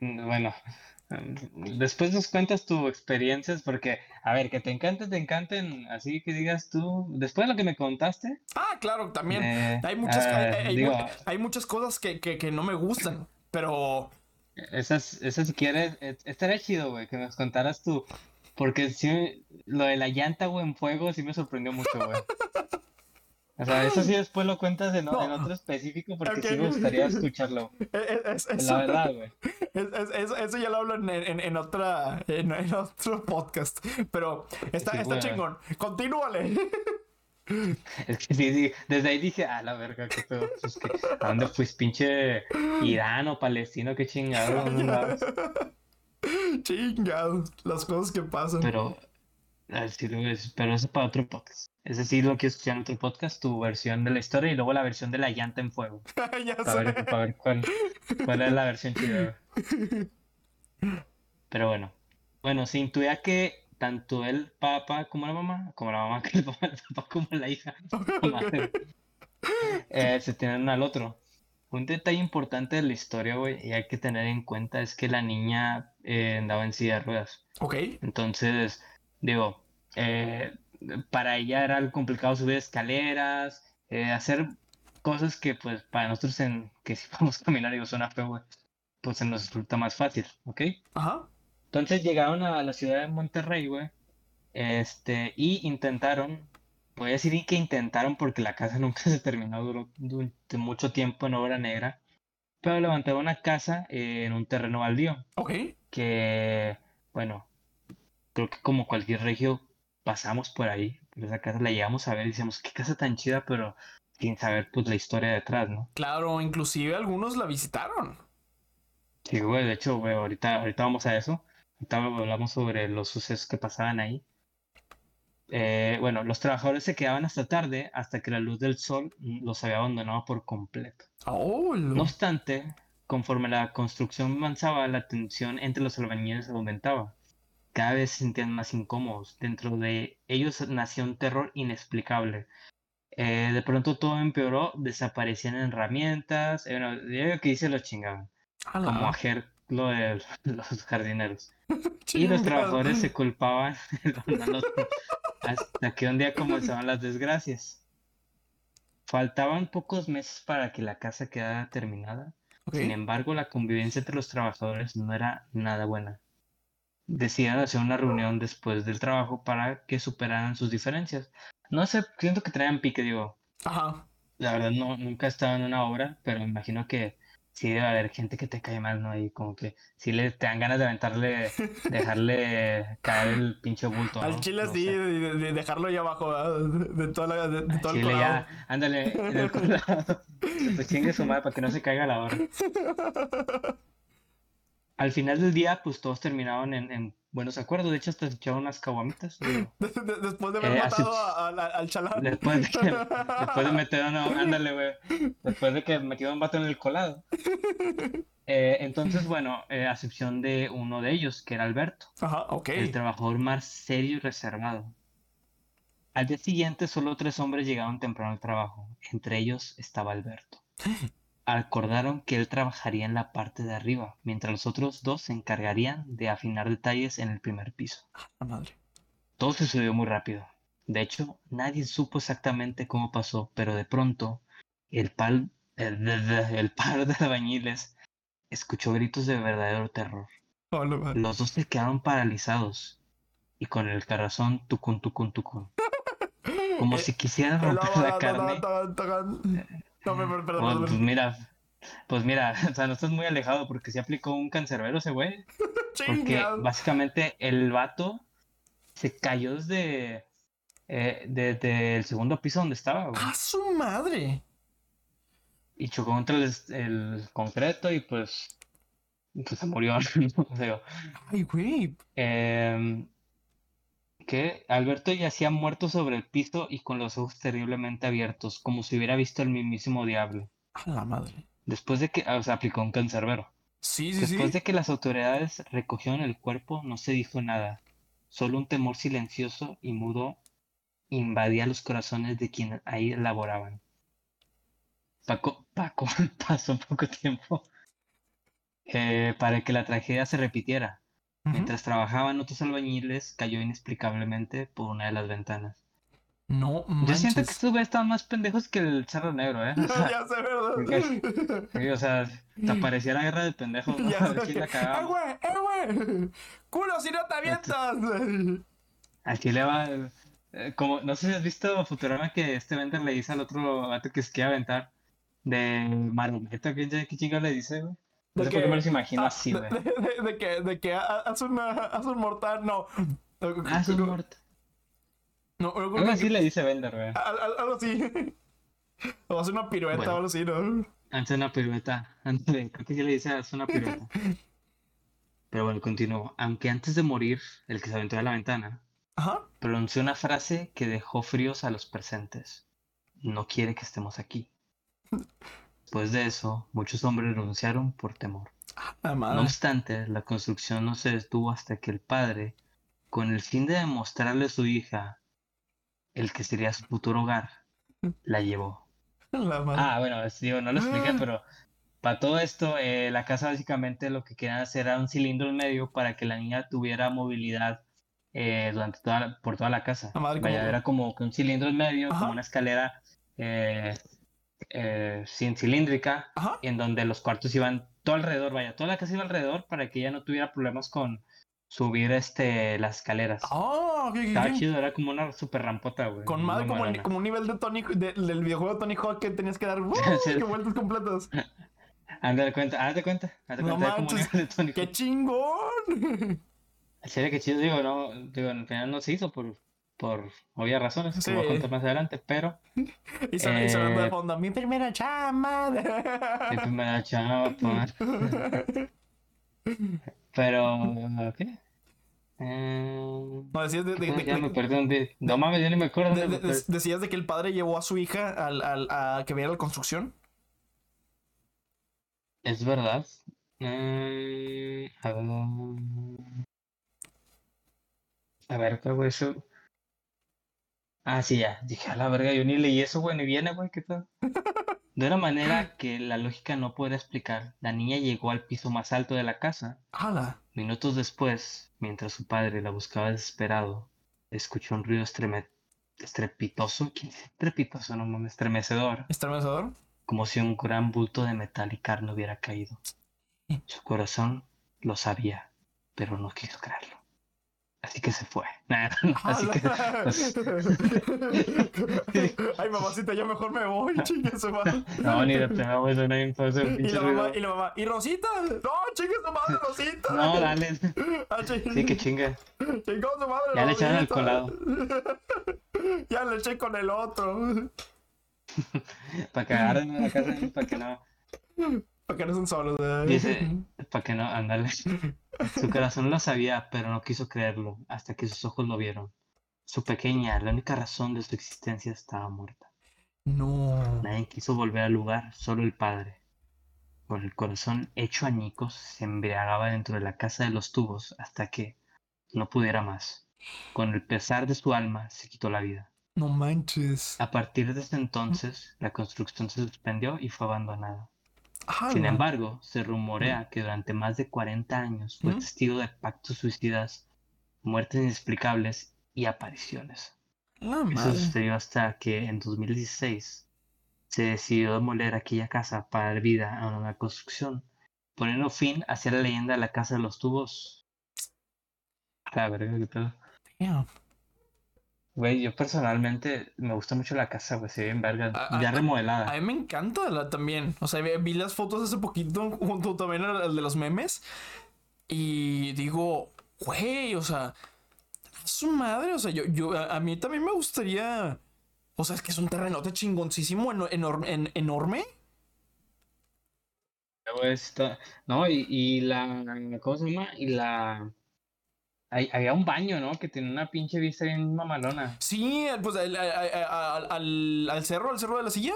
Bueno, después nos cuentas tus experiencias porque, a ver, que te encante, te encanten, así que digas tú, después de lo que me contaste, Ah, claro, también. eh, Hay muchas, ah, hay, hay digo, mu- hay muchas cosas que, que, que no me gustan, pero esas, esas si quieres, eh, estaría chido, güey, que nos contaras tú, porque sí, lo de la llanta, güey, en fuego sí me sorprendió mucho, güey. O sea, eso sí después lo cuentas en, o- No. en otro específico porque sí me gustaría escucharlo, es- es- es- la verdad, güey. Es- es- eso, ya lo hablo en, en, en otra, en, en otro podcast. Pero está, Sí, está chingón. Continúale. Es que sí, sí, desde ahí dije, ah, la verga, qué pedo, pues, que, ¿a dónde fuiste, pinche Irán o Palestino, qué chingado. Chingados. Las cosas que pasan. Pero, sí, lo es- pero eso es para otro podcast. Ese sí lo quiero escuchar en otro podcast, tu versión de la historia y luego la versión de la llanta en fuego. ya Para ver, para ver cuál, cuál es la versión chida. Pero bueno, bueno, se intuía que tanto el papá como la mamá, como la mamá que el papá, el papá como la hija, madre, eh, se tienen al otro. Un detalle importante de la historia, güey, y hay que tener en cuenta es que la niña eh, andaba en silla de ruedas. Ok. Entonces, digo, eh, para ella era algo complicado subir escaleras, eh, hacer cosas que pues para nosotros en que si vamos a caminar, digo, suena feo, güey, pues se nos resulta más fácil, ¿ok? Ajá. Entonces llegaron a la ciudad de Monterrey, güey, este, y intentaron, voy a decir que intentaron porque la casa nunca se terminó, duró durante mucho tiempo en obra negra, pero levantaron una casa eh, en un terreno baldío Ok. que, bueno, creo que como cualquier regio pasamos por ahí, por esa casa la llegamos a ver y decíamos, qué casa tan chida, pero sin saber pues la historia detrás, ¿no? Claro, inclusive algunos la visitaron. Sí, güey, de hecho, güey, ahorita, ahorita vamos a eso, ahorita hablamos sobre los sucesos que pasaban ahí. Eh, bueno, los trabajadores se quedaban hasta tarde, hasta que la luz del sol los había abandonado por completo. Oh, No obstante, conforme la construcción avanzaba, la tensión entre los albañiles aumentaba. Cada vez se sentían más incómodos. Dentro de ellos nació un terror inexplicable. Eh, de pronto todo empeoró, desaparecían herramientas. eh, bueno, yo que dice los chingaban, como a lo de los jardineros. Y los trabajadores se culpaban el uno al otro, hasta que un día comenzaban las desgracias. Faltaban pocos meses para que la casa quedara terminada. Sin embargo, la convivencia entre los trabajadores no era nada buena. Decidieron hacer una reunión después del trabajo para que superaran sus diferencias. No sé, siento que traían pique, digo. Ajá. La verdad, no, nunca he estado en una obra, pero me imagino que sí debe haber gente que te cae mal, ¿no? Y como que sí le te dan ganas de aventarle, dejarle caer el pinche bulto, Al chile No sí, de, de dejarlo ahí abajo, ¿verdad? de, toda la, de, todo el chile colado. ya, ándale, en el colado. Pues chingue su madre para que no se caiga la hora. Al final del día, pues todos terminaron en, en buenos acuerdos. De hecho, hasta se echaron unas caguamitas. digo. Después de haber Eh, así- matado a- a- al chalán. Después de que, después de meter una, ándale, güey. Después de que metieron un vato en el colado. Eh, entonces, bueno, eh, a excepción de uno de ellos, que era Alberto, Ajá, ok. el trabajador más serio y reservado. Al día siguiente, solo tres hombres llegaron temprano al trabajo. Entre ellos estaba Alberto. Acordaron que él trabajaría en la parte de arriba, mientras los otros dos se encargarían de afinar detalles en el primer piso. La madre. Todo sucedió muy rápido. De hecho, nadie supo exactamente cómo pasó, pero de pronto el, pal- el, el par de albañiles escuchó gritos de verdadero terror. Oh. Los dos se quedaron paralizados y con el corazón tucun tucun tucun, como Eh, si quisieran romper la carne. No, perdón, perdón, Bueno, perdón. pues mira, pues mira, o sea, no estás muy alejado porque se aplicó un cancerbero ese güey. Porque básicamente el vato se cayó desde, eh, desde el segundo piso donde estaba, güey. ¡A su madre! y chocó contra el, el concreto y pues, pues se murió. Ay, güey. em, que Alberto yacía muerto sobre el piso y con los ojos terriblemente abiertos, como si hubiera visto al mismísimo diablo. A la madre. Después de que, o sea, aplicó un cancerbero. Sí, sí, Después sí. de que las autoridades recogieron el cuerpo, no se dijo nada. Solo un temor silencioso y mudo invadía los corazones de quienes ahí laboraban. Paco, Paco pasó poco tiempo eh, para que la tragedia se repitiera. Mientras trabajaban otros albañiles, cayó inexplicablemente por una de las ventanas. No Yo siento que manches. estos güeyes estaban más pendejos que el Cerro Negro, ¿eh? O sea, ya sé, ¿verdad? sí, o sea, te parecía la guerra de pendejos, ¿no? Ya A ver sé quién que- la ¡Eh, güey! ¡Eh, güey! ¡Culo si no te avientas! Al Chile va, eh, como, no sé si has visto Futurama que este Bender le dice al otro vato que se quiere aventar de Marometa, ¿qué, qué chingo le dice, güey? No De sé por qué me que- los imagino Ah, así, de, güey. de- de- de que, de que ha- haz, una, haz un mortal, no. Ah, es un muerto. No, algo, así le dice Bender, güey. al- al- algo así. O hace una pirueta Bueno. o algo así, ¿no? Hace una pirueta. Antes creo que sí le dice, hace una pirueta. Pero bueno, continúo. Aunque antes de morir, el que se aventó de la ventana, Ajá. pronunció una frase que dejó fríos a los presentes. No quiere que estemos aquí. Después de eso, muchos hombres renunciaron por temor. La No obstante, la construcción no se detuvo hasta que el padre, con el fin de demostrarle a su hija el que sería su futuro hogar, la llevó. La madre. Ah, bueno, es- digo, no lo expliqué, Ah. pero para todo esto, eh, la casa básicamente lo que querían hacer era un cilindro en medio para que la niña tuviera movilidad eh, durante toda la- por toda la casa. La madre, Vaya, era como que un cilindro en medio, Ajá. como una escalera eh, eh, sin cilíndrica, Ajá. en donde los cuartos iban todo alrededor, vaya, toda la casa iba alrededor para que ella no tuviera problemas con subir este las escaleras. Oh, ok, ok, Estaba chido, era como una super rampota, güey. Con madre como, el- como un nivel de Tony, de- del videojuego de Tony Hawk que tenías que dar ¡uh! Sí. que vueltas completas. Ándale cuenta, hazte cuenta, hazte No cuenta, era como un manches, nivel de Tony ¡Qué chingón! Sería que chido, digo, no, digo, al final no se hizo por, por obvias razones, que voy a Sí. contar más adelante, pero Y, son, y sonando de Eh, fondo, mi primera chamba. mi primera chava, pues. Pero, ¿qué? Eh, No, decías de, de- ¿cómo de- ya de- me perdí dónde- No mames, yo ni me acuerdo de- de- de- decías de que el padre llevó a su hija al, al- a que viera la construcción. Es verdad. Eh, a ver. A ver. Eso. Ah, sí, ya. Dije, a la verga, yo ni leí eso, güey, ni viene, güey, ¿qué tal? De una manera que la lógica no puede explicar, la niña llegó al piso más alto de la casa. ¡Hala! Minutos después, mientras su padre la buscaba desesperado, escuchó un ruido estreme- estrepitoso. ¿Qué es estrepitoso? No mames, estremecedor. ¿Estremecedor? como si un gran bulto de metal y carne hubiera caído. Su corazón lo sabía, pero no quiso creerlo. Así que se fue. Así que, pues, Ay, mamacita, yo mejor me voy, chingue su madre. no, ni de pedo, güey, suena bien Y la mamá, y la mamá, ¿y Rosita? No, chingue su madre, Rosita. No, dale. Ah, ching- Sí, que chinga. chingó su madre, Ya le echaron el colado. ya le eché con el otro. Para que agarren la casa, para que no. Para que no son solos. ¿eh? Dice, para que no, ándale. Su corazón lo sabía, pero no quiso creerlo, hasta que sus ojos lo vieron. Su pequeña, la única razón de su existencia, estaba muerta. No. Nadie quiso volver al lugar, solo el padre. Con el corazón hecho añicos, se embriagaba dentro de la casa de los tubos hasta que no pudiera más. Con el pesar de su alma, se quitó la vida. No manches. A partir de ese entonces, la construcción se suspendió y fue abandonada. Sin embargo, se rumorea que durante más de 40 años fue ¿Mm? testigo de pactos suicidas, muertes inexplicables y apariciones. Eso sucedió hasta que en 2016 se decidió demoler aquella casa para dar vida a una nueva construcción, poniendo fin hacia la leyenda de la casa de los tubos. La verga. Güey, yo personalmente me gusta mucho la casa, güey, se ve bien verga, A- a- ya A remodelada. mí me encanta la, también. O sea, vi, las fotos hace poquito junto también al, de los memes. Y digo, güey, o sea, a su madre. O sea, yo, yo, a, a mí también me gustaría. O sea, es que es un terrenote chingoncísimo, eno- enor- en- enorme. Está- No, y, y la, ¿cómo se llama? Y la, hay- había un baño, ¿no? Que tenía una pinche vista bien mamalona. Sí, pues al, al- al- cerro, al cerro de la silla.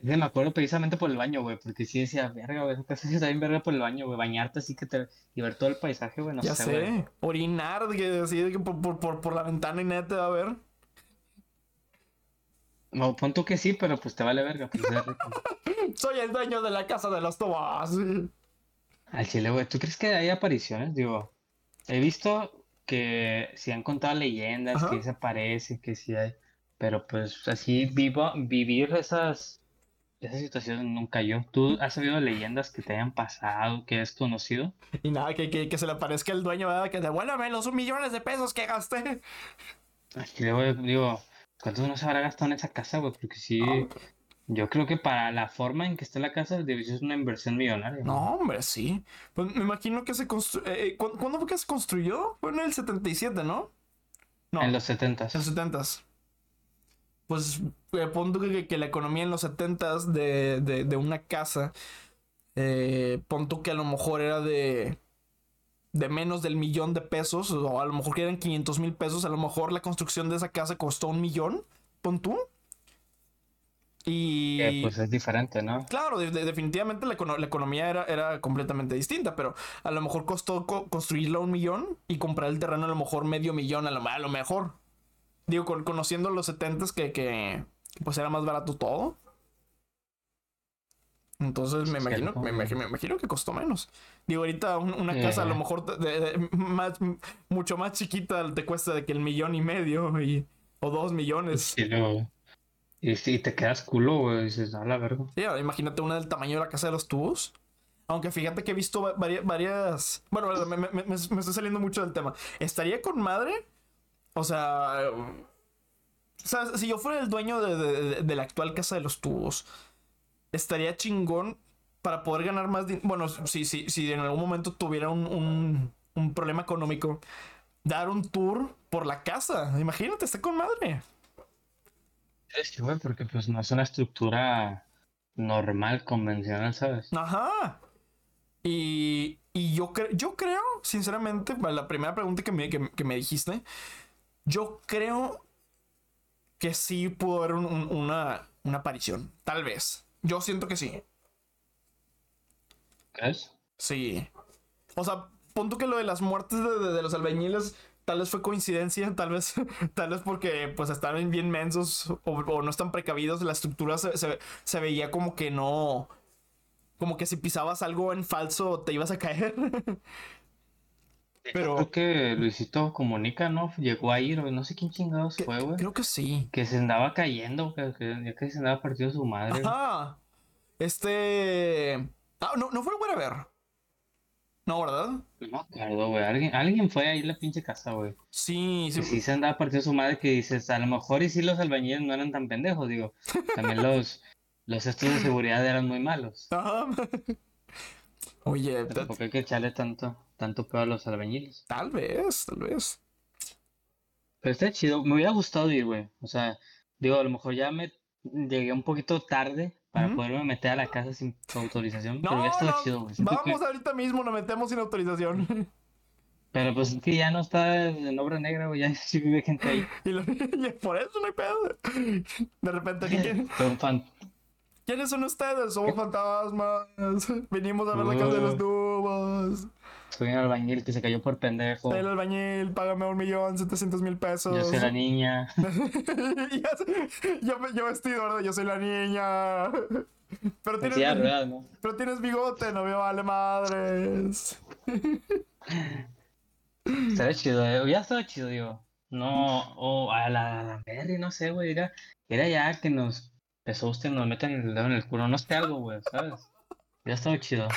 Me acuerdo precisamente por el baño, güey, porque sí decía, verga, güey, sí está bien verga por el baño, güey, bañarte así que te... y ver todo el paisaje, güey, no ya sé, sé. güey. Orinar, que, así de que por, por, por, por la ventana y nada te va a ver. No, pon tú que sí, pero pues te vale verga, pues. Soy el dueño de la casa de los tobas. Al chile, güey, ¿tú crees que hay apariciones? Digo, he visto que si han contado leyendas, Ajá. que se aparece, que sí hay, pero pues así vivo, vivir esas, esas situaciones nunca yo. ¿Tú has sabido leyendas que te hayan pasado, que has conocido? Y nada, que, que, que se le aparezca el dueño, ¿verdad? Que devuélveme los millones de pesos que gasté. Al chile, güey, digo, ¿cuánto no se habrá gastado en esa casa, güey? Porque sí, yo creo que para la forma en que está la casa, debe ser una inversión millonaria. No, hombre, sí. Pues me imagino que se construyó. ¿Cuándo fue que se construyó? Fue en el 77, ¿no? No, En los setentas. en los 70 Pues eh, que, que la economía en los 70 de, de, de una casa, eh, que a lo mejor era de, de menos del millón de pesos, o a lo mejor que eran 500 mil pesos, a lo mejor la construcción de esa casa costó un millón, pon tú. Y... Pues es diferente, ¿no? Claro, de- de- definitivamente la, econo- la economía era, era completamente distinta, pero a lo mejor costó co- construirla un millón y comprar el terreno a lo mejor medio millón, a lo, a lo mejor. Digo, con- conociendo los 70 que, que pues era más barato todo. Entonces me Sí, imagino, me, imagino, me imagino que costó menos. Digo, ahorita un- una casa a lo mejor de- de- más, mucho más chiquita te cuesta de que el millón y medio y, o dos millones. Sí, luego- Y si te quedas culo, güey, dices, a la verga. Imagínate una del tamaño de la casa de los tubos. Aunque fíjate que he visto va- varias. varias... Bueno, me, me- me- me estoy saliendo mucho del tema. ¿Estaría con madre? O sea. o sea, si yo fuera el dueño de, de- de- de la actual casa de los tubos, estaría chingón para poder ganar más dinero. Bueno, si, si, si en algún momento tuviera un, un, un problema económico, dar un tour por la casa. Imagínate, está con madre. Sí, güey, porque pues no es una estructura normal, convencional, ¿sabes? Ajá. Y, y yo, cre- yo creo, sinceramente, para la primera pregunta que me, que, que me dijiste, yo creo que sí pudo haber un- un- una, una aparición. Tal vez. Yo siento que sí. ¿Crees? Sí. O sea, punto que lo de las muertes de, de- de los albañiles tal vez fue coincidencia, tal vez, tal vez porque pues estaban bien mensos o, o no están precavidos, la estructura se, se- se veía como que no, como que si pisabas algo en falso te ibas a caer. Pero- Creo que Luisito Comunica, ¿no? Llegó a ir, no sé quién chingados Que- fue, güey. Creo que sí. Que se andaba cayendo, que, que ya que se andaba partiendo su madre. Ajá. Este... Ah, no, no fue el ver. No, ¿verdad? No me acuerdo, güey. Alguien, alguien fue ahí a la pinche casa, güey. Sí, sí. Que sí se andaba partiendo su madre que dices, a lo mejor y sí los albañiles no eran tan pendejos, digo. También los, los estos de seguridad eran muy malos. Ajá. Oye, Pero ta- Tampoco hay que echarle tanto, tanto peor a los albañiles. tal vez, tal vez. Pero está chido, me hubiera gustado ir, güey. O sea, digo, a lo mejor ya me llegué un poquito tarde para poderme meter a la casa sin autorización, pero No, hubiera estado no, chido, güey. Que- Vamos ahorita mismo, nos metemos sin autorización. Pero pues es que ya no está en obra negra, güey, ya sí vive gente ahí. y, lo- y por eso no hay pedo. De repente, ¿qué- qué- Pero fan, ¿quiénes son ustedes? Somos fantasmas. Venimos a ver la casa de los tubos. Soy un albañil que se cayó por pendejo. Soy el albañil, págame un millón setecientos mil pesos. Yo soy la niña. Yo, yo vestido, ¿verdad? Yo soy la niña. Pero En tienes, de ruedas, ¿no? pero tienes bigote, no me vale madres. Estaría chido, eh. Hubiera estado chido, digo. No, o a la, a la Mary, no sé, güey. Era, era ya que nos empezó usted, nos meten el dedo en el culo. No sé algo, güey, ¿sabes? Hubiera estado chido.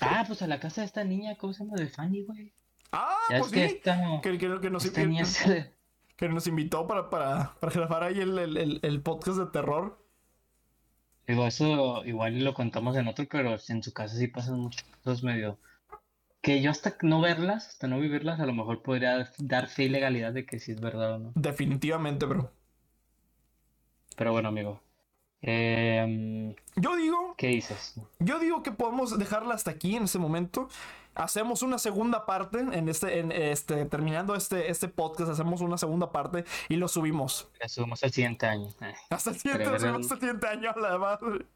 Ah, pues a la casa de esta niña, ¿cómo se llama? De Fanny, güey. Ah, Ya pues es que sí. esta, Que, que- que nos, esta niña que- se... que nos invitó para, para, para grabar ahí el, el- el- el podcast de terror. Digo, eso igual lo contamos en otro, pero en su casa sí pasan muchas cosas medio... Que yo hasta no verlas, hasta no vivirlas, a lo mejor podría dar fe y legalidad de que sí es verdad o no. Definitivamente, bro. Pero bueno, amigo. Em, Yo digo, ¿Qué dices? yo digo que podemos dejarla hasta aquí en este momento. Hacemos una segunda parte en este, en este, terminando este, este podcast, hacemos una segunda parte y lo subimos. La subimos al siguiente año. Eh, Hasta el siguiente, lo subimos el siguiente año a la madre.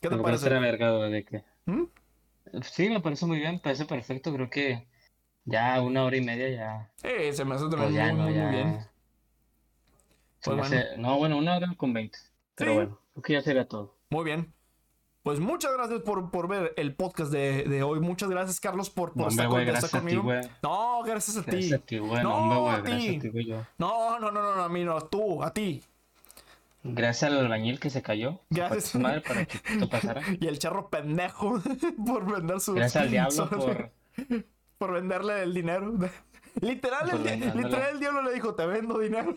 ¿Qué te me parece verga, de que... ¿Mm? Sí, me parece muy bien, parece perfecto. Creo que ya una hora y media ya. Eh, se me hace Pues también ya muy, no, muy, muy bien. Pues bueno. hace- No, bueno, una hora con 20. Pero Sí. bueno, creo que ya sería todo. Muy bien. Pues muchas gracias por, por ver el podcast de, de hoy. Muchas gracias, Carlos, por, por No, estar, con- ti, conmigo. güey. no, gracias a ti. Gracias a ti, güey. No, a ti. a ti, güey. yo. No, no, no, no, a mí no, tú, a ti. Gracias al albañil que se cayó. Gracias. su madre para que esto pasara. Y el charro pendejo por vender su. Gracias al diablo su- por. por venderle el dinero. Literal, el, literal, el diablo le dijo: Te vendo dinero.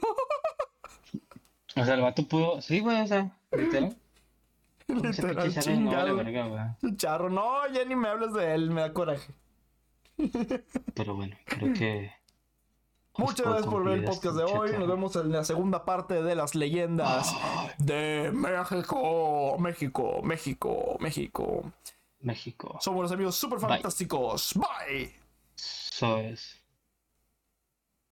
O sea, el vato pudo. Sí, güey, o sea, literal. Literal, cerdo no verga, güey. Charro, no, ya ni me hables de él, me da coraje. Pero bueno, creo que. Muchas gracias por ver el podcast de hoy. Nos vemos en la segunda parte de las leyendas de México. México, México, México. México. Somos los amigos super Bye. fantásticos. Bye. Eso es.